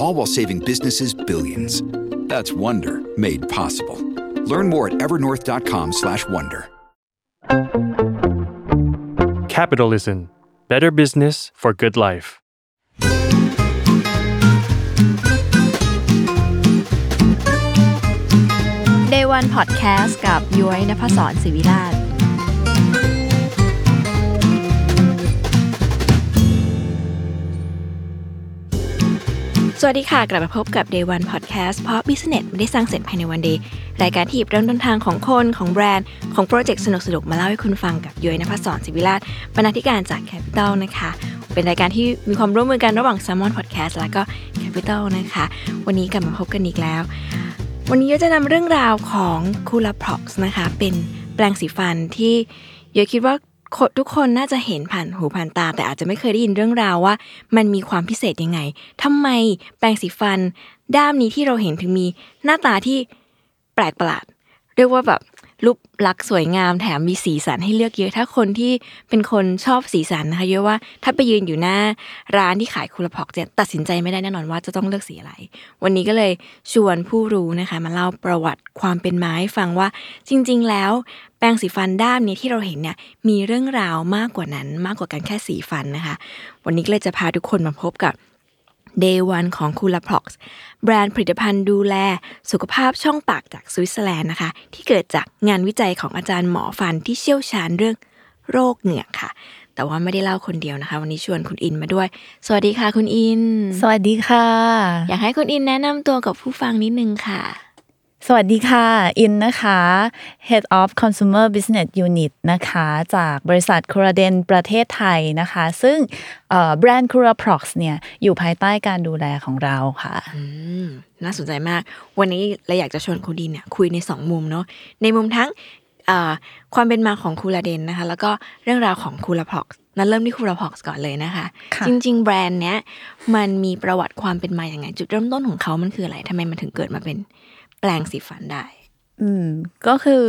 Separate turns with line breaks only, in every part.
All while saving businesses billions. That's Wonder made possible. Learn more at evernorth.com/wonder.
Capitalism Better Business for Good Life
Day One Podcast กับย้อยนภศรศิวิราช สวัสดีค่ะ กลับมาพบกับ Day One Podcast เพราะ Business ไม่ได้สร้างเสร็จภายในวันเดียวรายการที่หยิบเริ่มต้นทางของคน ของแบรนด์ ของโปรเจกต์สนุกๆ มาเล่าให้คุณฟังกับย้อยนภศรศิวิราชบรรณาธิการจาก Capital นะคะ เป็นรายการที่มีความร่วมมือกันระหว่าง Salmon Podcast แล้วก็ Capital นะคะ วันนี้กลับมาพบกันอีกแล้ว วันนี้โยจะนำเรื่องราวของคูลาพ็อกส์นะคะ เป็นแปรงสีฟันที่โยคิดว่า ทุกคนน่าจะเห็นผ่านหูผ่านตา แต่อาจจะไม่เคยได้ยินเรื่องราวว่า มันมีความพิเศษยังไงทำไมแปรงสีฟัน ด้ามนี้ที่เราเห็นถึงมีหน้าตาที่แปลกประหลาด เรียกว่าแบบ รูปลักษณ์สวยงามแถมมีสีสันให้เลือกเยอะ ถ้าคนที่เป็นคนชอบสีสันนะคะเยอะว่าถ้าไปยืนอยู่หน้าร้านที่ขายคูลพอกจะตัดสินใจไม่ได้แน่นอนว่าจะต้องเลือกสีอะไร วันนี้ก็เลยชวนผู้รู้นะคะมาเล่าประวัติความเป็นมาให้ฟังว่าจริง ๆ แล้วแปรงสีฟันด้ามนี้ที่เราเห็นเนี่ยมีเรื่องราวมากกว่านั้นมากกว่าการแค่สีฟันนะคะ วันนี้ก็เลยจะพาทุกคนมาพบกับ Day One ของ c o l a p r o x แบรนด์ผลิตภัณฑ์ดูแล สุขภาพช่องปากจากสวิตเซอร์แลนด์นะคะ ที่เกิดจากงานวิจัยของอาจารย์หมอฟันที่เชี่ยวชาญเรื่องโรคเหงือกค่ะ แต่ว่าไม่ได้เล่าคนเดียวนะคะ วันนี้ชวนคุณอินมาด้วย สวัสดีค่ะคุณอิน
สวัสดีค่ะ
อยากให้คุณอินแนะนำตัวกับผู้ฟังนิดนึงค่ะ
สวัสดีค่ะ อินนะคะ Head of Consumer Business Unit นะคะ จากบริษัทคูราเดนประเทศไทยนะคะ ซึ่งแบรนด์คูรา Prox เนี่ย อยู่ภายใต้การดูแลของเราค่ะ
อืมน่าสนใจมาก วันนี้เราอยากจะชวนคุณดินเนี่ยคุยในสองมุมเนาะในมุมทั้งอ่าความเป็นมาของคูลาเดนนะคะ แล้วก็เรื่องราวของคูลาพ็อกนั้นเริ่มที่คูลาพ็อกก่อนเลยนะคะ
ค่ะ
จริง ๆ แบรนด์เนี้ยมันมีประวัติความเป็นมาอย่างไง จุดเริ่มต้นของเขามันคืออะไรทำไมมันถึงเกิดมาเป็นแปรงสีฟันได้
อืม ก็คือ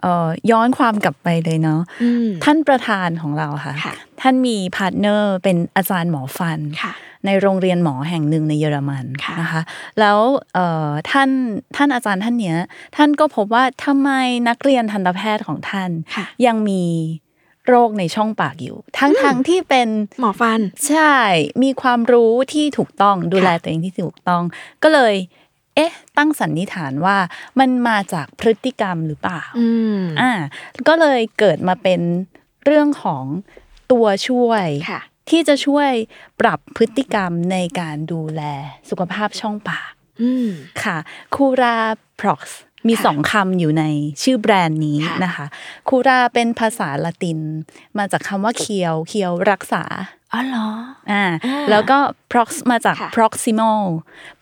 เอ่อย้อนความกลับไปเลยเนาะ
อืม
ท่านประธานของเราค่ะ
ค่ะ
ท่านมี partner เป็นอาจารย์หมอฟัน
ค่ะ
ในโรงเรียนหมอแห่งหนึ่งในเยอรมัน
ค่ะ
นะคะแล้วเอ่อท่านท่านอาจารย์ท่านเนี้ย ท่านก็พบว่าทำไมนักเรียนทันตแพทย์ของท่าน
ค่ะ
ยังมีโรคในช่องปากอยู่ ทั้งทั้งที่เป็น
หมอฟัน
ใช่ มีความรู้ที่ถูกต้องดูแลตัวเองที่ถูกต้อง ก็เลย เอ๊ะ ตั้งสันนิษฐานว่ามันมาจากพฤติกรรมหรือเปล่า
อืม
อ่า ก็เลยเกิดมาเป็นเรื่องของตัวช่วย
ค่ะ
ที่จะช่วยปรับพฤติกรรมในการดูแลสุขภาพช่องปาก
อืม
ค่ะคูราพร็อกซ์ มี
ค่ะ
สองคำอยู่ในชื่อแบรนด์นี้
ค่ะ
นะคะคูราเป็นภาษาละติน มาจากคำว่าเคียวเคียวรักษา
อ๋อเหรอ
อ่า
อ่า
แล้วก็ prox มาจาก
ค่ะ
proximal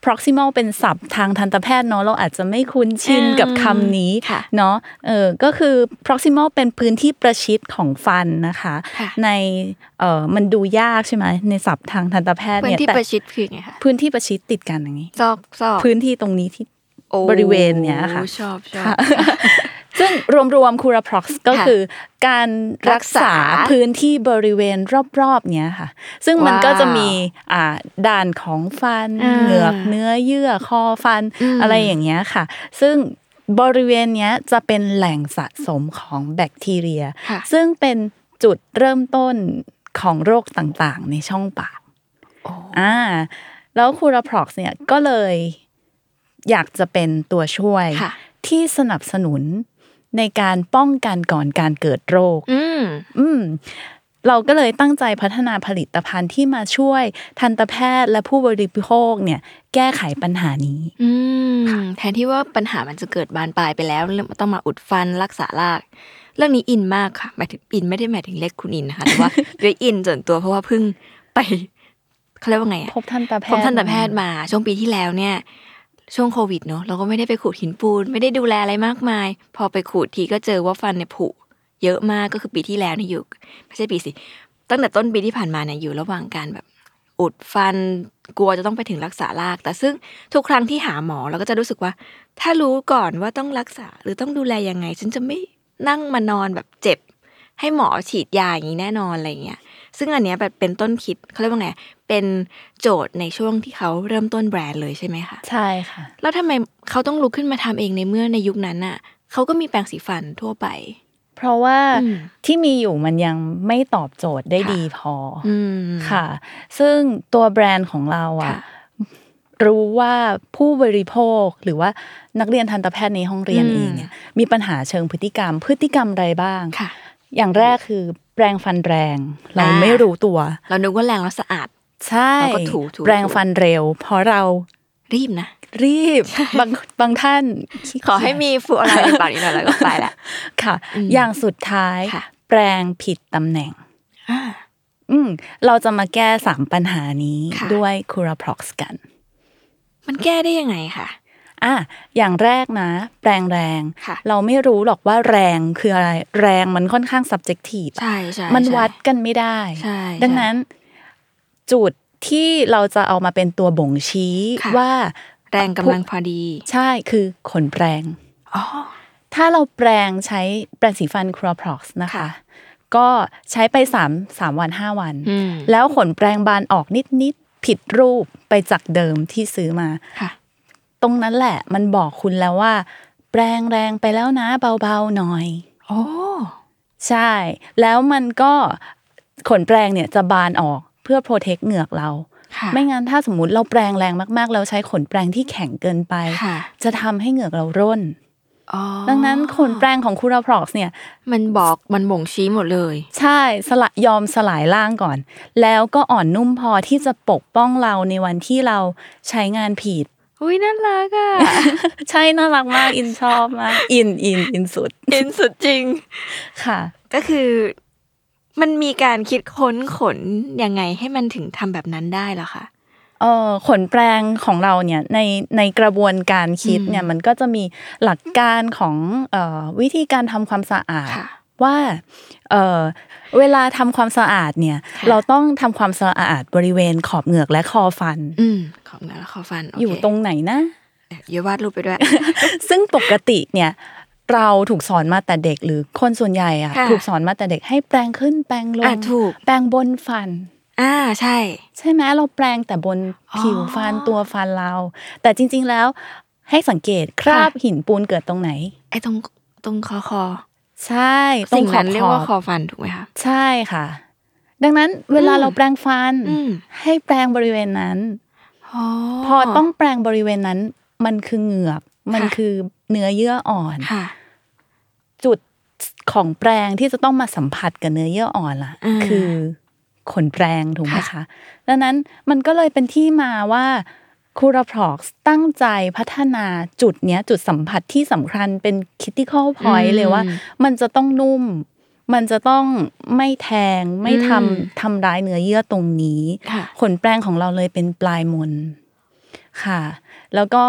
proximal เป็นศัพท์ทางทันตแพทย์เนาะเราอาจจะไม่คุ้นชิน
อืม
กับคำนี้
ค่ะ
เนาะเออก็คือ proximal เป็นพื้นที่ประชิดของฟันนะคะ
ค่ะ
ในเออมันดูยากใช่ไหมในศัพท์ทางทันตแพทย์
พื้น
เนี่ย
ที่
แต่
ประชิดคือไงคะ
พื้นที่ประชิดติดกันอย่างนี้
ซอกซอก
พื้นที่ตรงนี้ที่
โอ้
บริเวณเนี้ยค่ะ
ชอบชอบ
ค่ะซึ่งรวมๆ Curaprox ก็
ค่ะ
คือการรักษา
รักษา
พื้นที่บริเวณรอบๆเนี้ยค่ะ ซึ่งมัน
wow
ก็จะมีอ่าด่านของฟัน
อ่า
เหงือกเนื้อเยื่อคอฟัน
อืม
อะไรอย่างเงี้ยค่ะ ซึ่งบริเวณเนี้ยจะเป็นแหล่งสะสมของแบคทีเรีย
ค่ะ
ซึ่งเป็นจุดเริ่มต้นของโรคต่างๆ ในช่องปาก
โอ้
อ่าแล้ว Curaprox เนี่ยก็เลย อยากจะเป็นตัวช่วย
ค่ะ
ที่สนับสนุนในการป้องกันก่อนการเกิดโรค
อืม
อืมเราก็เลยตั้งใจพัฒนาผลิตภัณฑ์ที่มาช่วยทันตแพทย์และผู้บริโภคเนี่ย แก้ไขปัญหานี้
อืมแทนที่ว่าปัญหามันจะเกิดบานปลายไปแล้วแล้วต้องมาอุดฟันรักษาราก เรื่องนี้ in มากค่ะหมายถึง in ไม่ได้หมายถึงเล็กคุณอินนะคะแต่ว่าด้วยอินส่วนตัวเพราะว่าเพิ่งไปเขาเรียกว่าไงอะ
พบทันตแพทย์
พบทันตแพทย์มาช่วงปีที่แล้วเนี่ย ช่วงโควิดเนอะเราก็ไม่ได้ไปขูดหินปูน ไม่ได้ดูแลอะไรมากมาย พอไปขูดทีก็เจอว่าฟันเนี่ยผุเยอะมากก็คือปีที่แล้วเนี่ยอยู่ไม่ใช่ปีสิตั้งแต่ต้นปีที่ผ่านมาเนี่ยอยู่ระหว่างการแบบอุดฟันกลัวจะต้องไปถึงรักษาราก แต่ซึ่งทุกครั้งที่หาหมอเราก็จะรู้สึกว่า ถ้ารู้ก่อนว่าต้องรักษาหรือต้องดูแลยังไง ฉันจะไม่นั่งมานอนแบบเจ็บ ให้หมอฉีดยาอย่างนี้แน่นอนอะไรเงี้ยซึ่งอันเนี้ยแบบเป็นต้นคิดเขาเรียกว่าไง เป็นโจทย์ในช่วงที่เขาเริ่มต้นแบรนด์เลยใช่ไหมคะ
ใช่ค่ะ
แล้วทำไมเขาต้องลุกขึ้นมาทำเองในเมื่อในยุคนั้นน่ะเขาก็มีแปรงสีฟันทั่วไป
เพราะว่า
อืม
ที่มีอยู่มันยังไม่ตอบโจทย์ได้
ค่ะ
ดีพออ
อืม
ค่ะ ซึ่งตัวแบรนด์ของเราอะ
ค่ะ
รู้ว่าผู้บริโภคหรือว่านักเรียนทันตแพทย์ในห้องเรียน
อืม
เองเนี่ยมีปัญหาเชิงพฤติกรรม พฤติกรรมอะไรบ้าง
ค่ะ
อย่างแรกคือแปรงฟันแรง เรา
อ่า
ไม่รู้ตัว
เรานึกว่าแรงแล้วสะอาด
ใช่
เราก็ถูถู
แปรงฟันเร็ว เพราะเรา
รีบนะ
รีบบางบางท่านขี้
ขอให้
เกียจ
มีฟูอะไรในปากนิดหน่อยแล้วก็ไปแหละ
ค่ะ
อืม
อย่างสุดท้าย
ค่ะ
แปรงผิดตำแหน่ง
อ่า
อืมเราจะมาแก้สามปัญหานี้
ค่ะ
ด้วยคูราพร็อกซ์กัน
มันแก้ได้ยังไงค่ะ
อะอย่างแรกนะ แปรงแรง
ค่ะ
เราไม่รู้หรอกว่าแรงคืออะไร แรงมันค่อนข้าง subjective
ใช่ใช่
มัน
ใช่
วัดกันไม่ได้
ใช่
ดัง
ใช่
นั้น จุดที่เราจะเอามาเป็นตัวบ่งชี้
ค่ะ
ว่า
แรงกำลังพอดี
ใช่คือขนแปรง
อ๋อ
ถ้าเราแปรงใช้แปรงสีฟัน Curaprox นะคะ
ค่ะ
ก็ใช้ไปสามสามวันห้าวัน
อืม
แล้วขนแปรงบานออกนิดนิดๆผิดรูปไปจากเดิมที่ซื้อมา
ค่ะ
ตรงนั้นแหละมันบอกคุณแล้วว่า แปรงแรงไปแล้วนะเบาๆหน่อย
โอ้
ใช่ แล้วมันก็ขนแปรงเนี่ยจะบานออก เพื่อโปรเทคเหงือกเรา
ค่ะ
ไม่งั้นถ้าสมมติเราแปรงแรงมากๆแล้วใช้ขนแปรงที่แข็งเกินไป
ค่ะ
จะทำให้เหงือกเราร่น
อ๋อ
ดังนั้นขนแปรงของคูราพร็อกซ์เนี่ย
มันบอกมันบ่งชี้หมดเลย
ใช่สละยอมสลายร่างก่อน แล้วก็อ่อนนุ่มพอที่จะปกป้องเราในวันที่เราใช้งานผิด
อุ้ยน่ารักอะ
ใช่น่ารักมาก อินชอบมาก อินอินอินสุด
อินสุดจริง
ค่ะ
ก็คือ มันมีการคิดค้นขนยังไงให้มันถึงทำแบบนั้นได้เหรอคะ
เอ่อขนแปรงของเราเนี่ยในในกระบวนการคิด
อืม
เนี่ยมันก็จะมีหลักการของเอ่อวิธีการทำความสะอาด
ค่ะ
ว่าเอ่อเวลาทำความสะอาดเนี่ย
ค่ะ
เราต้องทำความสะอาดบริเวณขอบเหงือกและคอฟัน
อืมของนั้นแล้วขอฟันโเค
อยู่ตรงไหนนะ
เดี๋ยววาดรูปไปด้วย
ซึ่งปกติเนี่ย เราถูกสอนมาแต่เด็กหรือคนส่วนใหญ่อะ
ค่ะ
ถูกสอนมาแต่เด็กให้แปรงขึ้นแปรงล
อะ
ง
ถูก
แปรงบนฟัน
อ่าใช่
ใช่ไหมเราแปรงแต่บน
อ๋อ
ผิวฟันตัวฟันเรา แต่จริง ๆแล้วให้สังเกตคราบ
ค่ะ
หินปูนเกิดตรงไหน
ไอ้ตรงตรงคอคอ
ใช่ตร
สิ่
ง
ง
ขอ
นั้
บ
นเรีย
ข
ก
อ
ว่าค
บ
อฟันถูกไหมคะ
ใช่ค่ะ ดังนั้นเวลา
อืม
เราแปรงฟัน
อืม
ให้แปรงบริเวณนั้น
อ๋อ
พอต้องแปรงบริเวณนั้น มันคือเหงือกมัน
ค่ะ
คือเนื้อเยื่ออ่อน
ค่ะ
จุดของแปรงที่จะต้องมาสัมผัสกับเนื้อเยื่ออ่อนล่ะ
อืม
คือขนแปรงถูกไหม
ค่ะ
คะดังนั้นมันก็เลยเป็นที่มาว่าCuraprox ตั้งใจพัฒนาจุดเนี้ย จุดสัมผัสที่สำคัญเป็น critical point เลยว่า มันจะต้องนุ่ม มันจะต้องไม่แทงไม่ทำทำร้ายเนื้อเยื่อตรงนี้
ค่ะ
ขนแปรงของเราเลยเป็นปลายมนค่ะ แล้วก็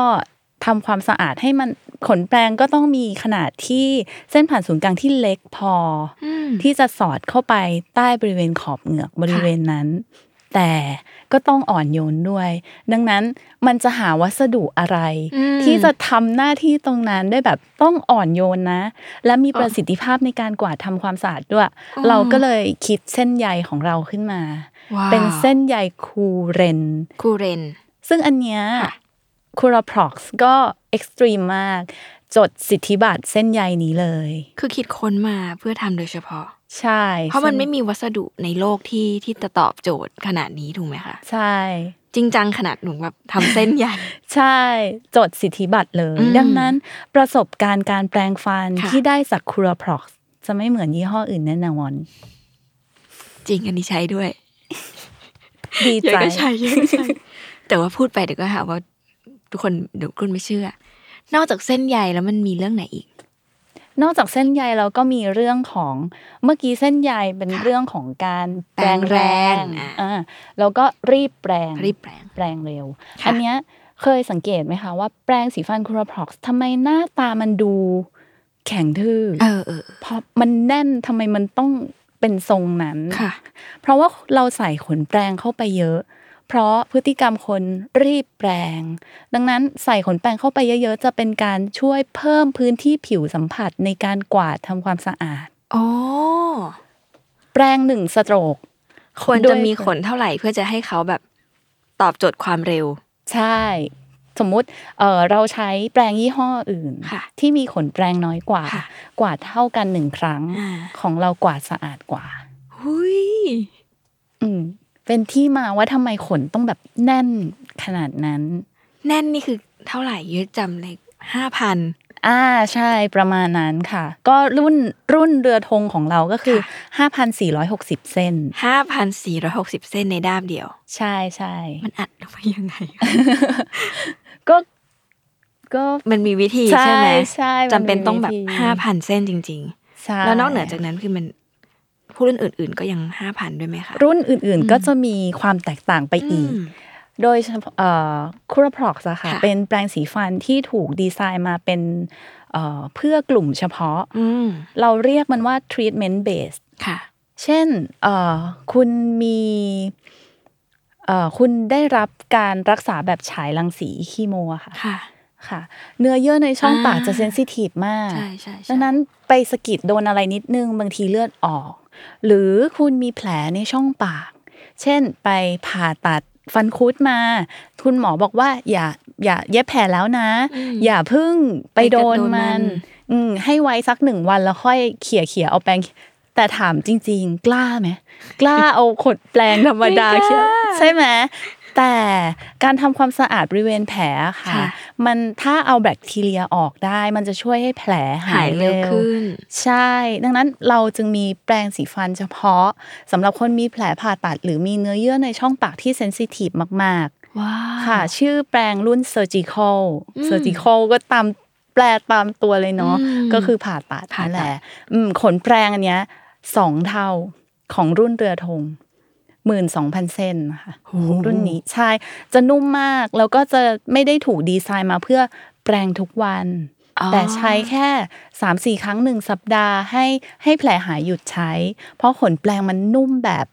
ทำความสะอาดให้มัน ขนแปรงก็ต้องมีขนาดที่เส้นผ่านศูนย์กลางที่เล็กพออ
อืม
ที่จะสอดเข้าไปใต้บริเวณขอบเหงือกบริเวณนั้น แต่ก็ต้องอ่อนโยนด้วย ดังนั้นมันจะหาวัสดุอะไร
อืม
ที่จะทำหน้าที่ตรงนั้นได้แบบต้องอ่อนโยนนะ และมีประสิทธิภาพในการกวาดทำความสะอาดด้วย เราก็เลยคิดเส้นใยของเราขึ้นมา
wow
เป็นเส้นใย
Curen Curen
ซึ่งอันเนี้ย
ค่ะ
Curaprox ก็ extreme มาก จดสิทธิบัตรเส้นใยนี้เลย
คือคิดค้นมาเพื่อทำโดยเฉพาะ
ใช่
เพราะมัน
ส้
ไม่มีวัสดุในโลกที่ที่จะตอบโจทย์ขนาดนี้ถูกไหมคะ
ใช่
จริงจังขนาดหนูแบบทำเส้นใหญ่
ใช่ จดสิทธิบัตรเลย
อืม
ดังนั้นประสบการณ์การแปลงฟัน
ค่ะ
ที่ได้จากคูราพร็อกจะไม่เหมือนยี่ห้ออื่นแน่นอน
จริงอันนี้ใช้ด้วย
ดี
เย
ใจ
อะก็ใช่เยอะก็ใช่แต่ว่าพูดไปเดี๋ยวก็หาว่า ทุกคนเดี๋ยวคนไม่เชื่อ นอกจากเส้นใยแล้วมันมีเรื่องไหนอีก
นอกจากเส้นใยเราก็มีเรื่องของเมื่อกี้เส้นใยเป็น
ค่ะ
เรื่องของการแปลง
แปลงแร
แรงง
อะ
อ่าแล้วก็รีบแปลง
รีบแปลง
แปลงเร็ว
ค่ะ
อันเนี้ยเคยสังเกตไหมคะว่าแปรงสีฟันคูราพร็อกทำไมหน้าตามันดูแข็งทื่อ
เออเออ
เพราะมันแน่นทำไมมันต้องเป็นทรงนั้น
ค่ะ
เพราะว่าเราใส่ขนแปรงเข้าไปเยอะ เพราะพฤติกรรมคนรีบแปรง ดังนั้นใส่ขนแปรงเข้าไปเยอะๆ จะเป็นการช่วยเพิ่มพื้นที่ผิวสัมผัสในการกวาดทำความสะอาด
อ๋อ
แปรงหนึ่งสโตรก
ควร
ด้
จะ
วย
มีขนเท่าไหร่เพื่อจะให้เขาแบบตอบโจทย์ความเร็ว
ใช่ สมมุติเออเราใช้แปรงยี่ห้ออื่น
ค่ะ
ที่มีขนแปรงน้อยกว่า
ค่ะ
กวาดเท่ากันหนึ่งครั้ง
อ่า
ของเรากวาดสะอาดกว่า
หุย
อืม เป็นที่มาว่าทำไมขนต้องแบบแน่นขนาดนั้น
แน่นนี่คือเท่าไหร่เยอะจำเลยห้าพัน
อ่าใช่ประมาณนั้นค่ะ ก็รุ่นรุ่นเรือธงของเราก็คือ 5,460 เส้น
ห้าพันสี่ร้อยหกสิบเส้นในด้ามเดียว
ใช่ใช่
มันอัดลงไปยังไง
ก็ก็
มันมีวิธี
ใช่
ใช่ไหม
ใช่มันมี
จำเป็นต้องแบบ
วิธี
ห้าพันเส้นจริง
ใช่
ๆแล้วนอกเหนือจากนั้นคือมัน ผู้รุ่นอื่น ๆ ก็ยังห้าพันด้วยไหมคะ
รุ่นอื่นๆก็จะมีความแตกต่างไปอีก
อืม
โดยเฉพาะคูราพร็อกอะค่ะ
ค่ะ
เป็นแปรงสีฟันที่ถูกดีไซน์มาเป็นเอ่อเพื่อกลุ่มเฉพาะ
อืม
เราเรียกมันว่า treatment based
ค่ะ
เช่นเอ่อคุณมีเอ่อคุณได้รับการรักษาแบบฉายรังสีคีโมอะค่ะ
ค่ะ
ค่ะ เนื้อเยื่อในช่องปาก
อ่า
จะเซนซิทีฟมาก
ใช่ใช่ใช่
ดังนั้นไปสะกิดโดนอะไรนิดนึง บางทีเลือดออก หรือคุณมีแผลในช่องปาก เช่นไปผ่าตัดฟันคุดมา คุณหมอบอกว่าอย่าอย่าเย็บแผลแล้วนะ อย่าเพึ่งไปโดน
ไปกระโดนมั
มัน
น
อืมให้ไว้สักหนึ่งวันแล้วค่อยเขี่ยเขี่ยเอาแปรงแต่ถามจริง ๆ กล้าไหมกล้าเอาขดแปรงธรรมดาเขี่ยใช่ไหม แต่การทำความสะอาดบริเวณแผลค่ะ
ค่ะ
มันถ้าเอาแบคทีเรียออกได้ มันจะช่วยให้แผลหา
หายยเร็
เร็
ว
ว
ขึ้น
ใช่ ดังนั้นเราจึงมีแปรงสีฟันเฉพาะสำหรับคนมีแผลผ่าตัด หรือมีเนื้อเยื่อในช่องปากที่เซนซิทีฟมาก
ว้า
ๆค่ะ ชื่อแปรงรุ่น surgical
อืม
surgical ก็ตามแปลตามตัวเลยเนาะ
อืม
ก็คือผ่าตัด
ผ่าตัด
นั่นแหละอืมขนแปรงอันเนี้ยสองเท่าของรุ่นเรือธง หมื่นสองพันเส้นนะคะรุ่นนี้ใช่จะนุ่มมาก แล้วก็จะไม่ได้ถูกดีไซน์มาเพื่อแปรงทุกวัน
อ๋อ
แต่ใช้แค่สามสี่ครั้งหนึ่งสัปดาห์ให้ให้แผลหายหยุดใช้ เพราะขนแปลงมันนุ่มแบบ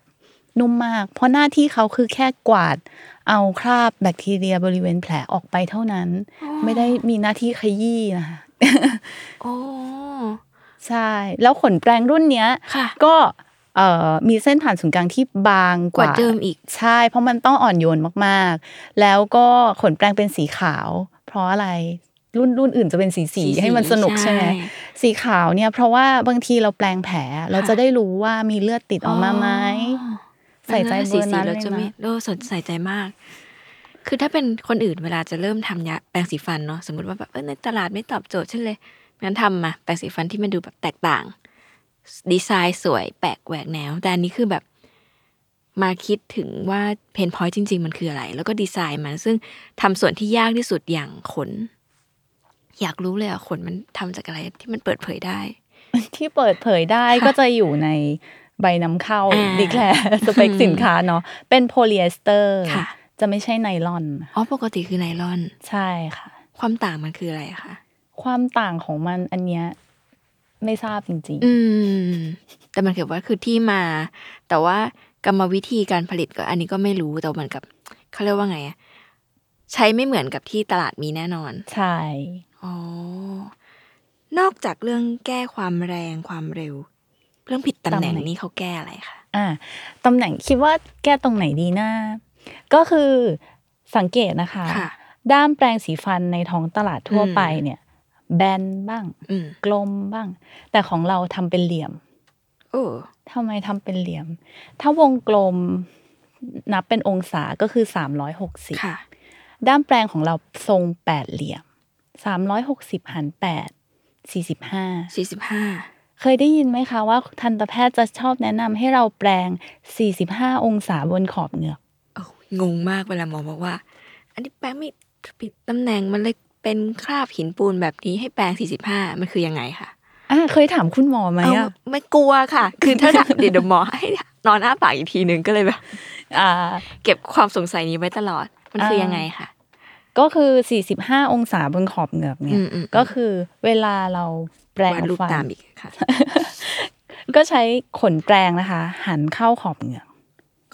นุ่มมาก เพราะหน้าที่เขาคือแค่กวาด เอาคราบแบคทีเรียบริเวณแผลออกไปเท่านั้น ไม่ได้มีหน้าที่ขยี้นะคะ
โอ้
ใช่ แล้วขนแปลงรุ่นเนี้ย
ค่ะ
ก็เอ่อ มีเส้นผ่านศูนย์กลางที่บางก
กว่า
ว่า
เดิมอีก
ใช่ เพราะมันต้องอ่อนโยนมากๆ แล้วก็ขนแปลงเป็นสีขาว เพราะอะไรรุ่นรุ่นอื่นจะเป็นสีสี
สีๆ
ให้มันสนุก
ใช่
ใช่ไหมสีขาวเนี่ย เพราะว่าบางทีเราแปลงแผลเราจะได้รู้ว่ามีเลือดติดออกมาไหมใส่ใจเบอร์นั้น
เรา
เลย
จะไม่
นะ
โอ้สนใส่ใจมาก คือถ้าเป็นคนอื่นเวลาจะเริ่มทำยาแปรงสีฟันเนาะสมมติว่าแบบเออในตลาดไม่ตอบโจทย์ฉันเลยงั้นทำมาแปรงสีฟันที่มันดูแบบแตกต่าง ดีไซน์สวยแปลกแหวกแนว แต่อันนี้คือแบบมาคิดถึงว่า pain point จริง ๆ มันคืออะไร แล้วก็ดีไซน์มันซึ่งทำส่วนที่ยากที่สุดอย่างขน อยากรู้เลยอะขนมันทำจากอะไรที่มันเปิดเผยได้
ที่เปิดเผยได้
ค่ะ
ก็จะอยู่ในใบนำเข้า
อ่า
declare spec สินค้าเนาะเป็นโพลีเอสเตอร์
ค่ะ
จะไม่ใช่ nylon
อ๋อ ปกติคือไนลอน
ใช่ค่ะ
ความต่างมันคืออะไรอะคะ
ความต่างของมันอันเนี้ย ไม่ทราบจริง
อืม แต่มันเขียนว่าคือที่มา แต่ว่ากรรมวิธีการผลิตก็ อันนี้ก็ไม่รู้แต่เหมือนกับเขาเรียกว่าไงอะใช้ไม่เหมือนกับที่ตลาดมีแน่นอน
ๆใช่
อ๋อ นอกจากเรื่องแก้ความแรงความเร็ว เรื่องผิดตำแหน่งนี่เขาแก้อะไรคะ
อ่าตำแหน่งคิดว่าแก้ตรงไหนดีนะ ก็คือสังเกตนะคะ
ค่ะ
ด้ามแปรงสีฟันในท้องตลาดทั่ว
อืม
ไปเนี่ย แบนบ้าง
อืม
กลมบ้าง แต่ของเราทำเป็นเหลี่ยม
โอ้
ทำไมทำเป็นเหลี่ยม ถ้าวงกลมนับเป็นองศาก็คือ360
ค่ะ
ด้ามแปลงของเราทรงแปดเหลี่ยม360หาร8 45
สี่สิบห้า
เคยได้ยินไหมคะว่าทันตแพทย์จะชอบแนะนำให้เราแปลง45องศาบนขอบเหงือก
งงมากเวลาหมอบอกว่า อันนี้แปลงไม่ผิดตำแหน่งมันเลย เป็นคราบหินปูนแบบนี้ให้แปลงสี่สิบห้ามันคือยังไงคะ
อ่าเคยถามคุณหมอไหม
เอา
อะ
ไม่กลัวค่ะ คือถ้าเดี๋ยวเดี๋ยวหมอให้นอนอ้าปากอีกทีนึงก็เลยแบบ
อ่า
เก็บความสงสัยนี้ไว้ตลอด มันคือ
อ่ายั
ยังไงคะ
ก็คือ 45 องศาบนขอบเหงือกเนี่
อื
ย
มอืม
ก็คือเวลาเราแปลง
วาดรูป
ฟัน
ตามอีกค่ะ
ก็ใช้ขนแปรงนะคะ หันเข้าขอบเหงือก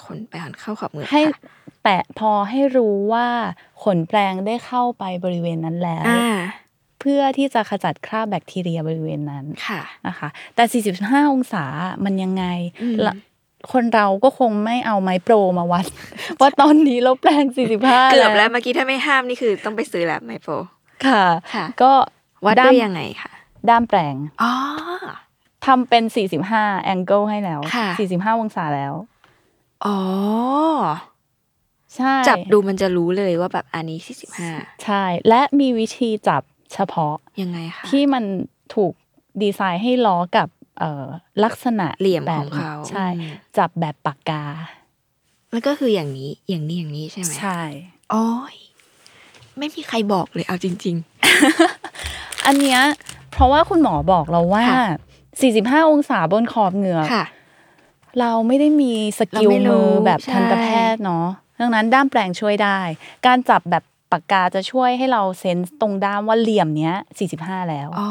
คนไปหันเข้าขอบมือ
ให้
ค่ะ
แตะพอให้รู้ว่าขนแปรงได้เข้าไปบริเวณนั้นแล้ว
อ่า
เพื่อที่จะขจัดคราบแบคทีเรียบริเวณนั้น
ค่ะ
นะคะแต่ 45 องศามันยังไง
อืม
ละคนเราก็คงไม่เอาไม้โปรมาวัดว่าตอนนี้เราแปลง 45
เกือบแล้วเมื่อกี้ถ้าไม่ห้ามนี่คือต้องไปซื้อแล้วไมโฟ
ค่ะ
ค่ะ
ก็
วัด
ด้า
ด้
ม
วยยังไงคะ
ด้ามแปลง
อ๋อ
ทำเป็น 45 แองเกิลให้แล้ว
ค่ะ
45 องศาแล้ว
อ๋อ
ใช่
จับดูมันจะรู้เลยว่าแบบอันนี้สี่สิบห้า
ใช่ และมีวิธีจับเฉพาะ
ยังไงคะ
ที่มันถูกดีไซน์ให้ล้อกับเอ่อลักษณะ
เหลี่ยม
แบบ
ของเขา
ใช่
อืม
จับแบบปากกา
มันก็คืออย่างนี้อย่างนี้อย่างนี้ใช่ไหม
ใช่
โอ้ยไม่มีใครบอกเลยเอาจริง
อันเนี้ยเพราะว่าคุณหมอบอกเราว่า
ค่ะ
45 องศาบนขอบเหงือก
ๆค่ะ
เราไม่ได้มีสกิล
เราไม่รู้
มือแบบ
ใช่
ทันตแพทย์เนาะ ดังนั้นด้ามแปลงช่วยได้ การจับแบบปากกาจะช่วยให้เราเซนส์ตรงด้ามว่าเหลี่ยมเนี้ย45แล้ว
อ๋อ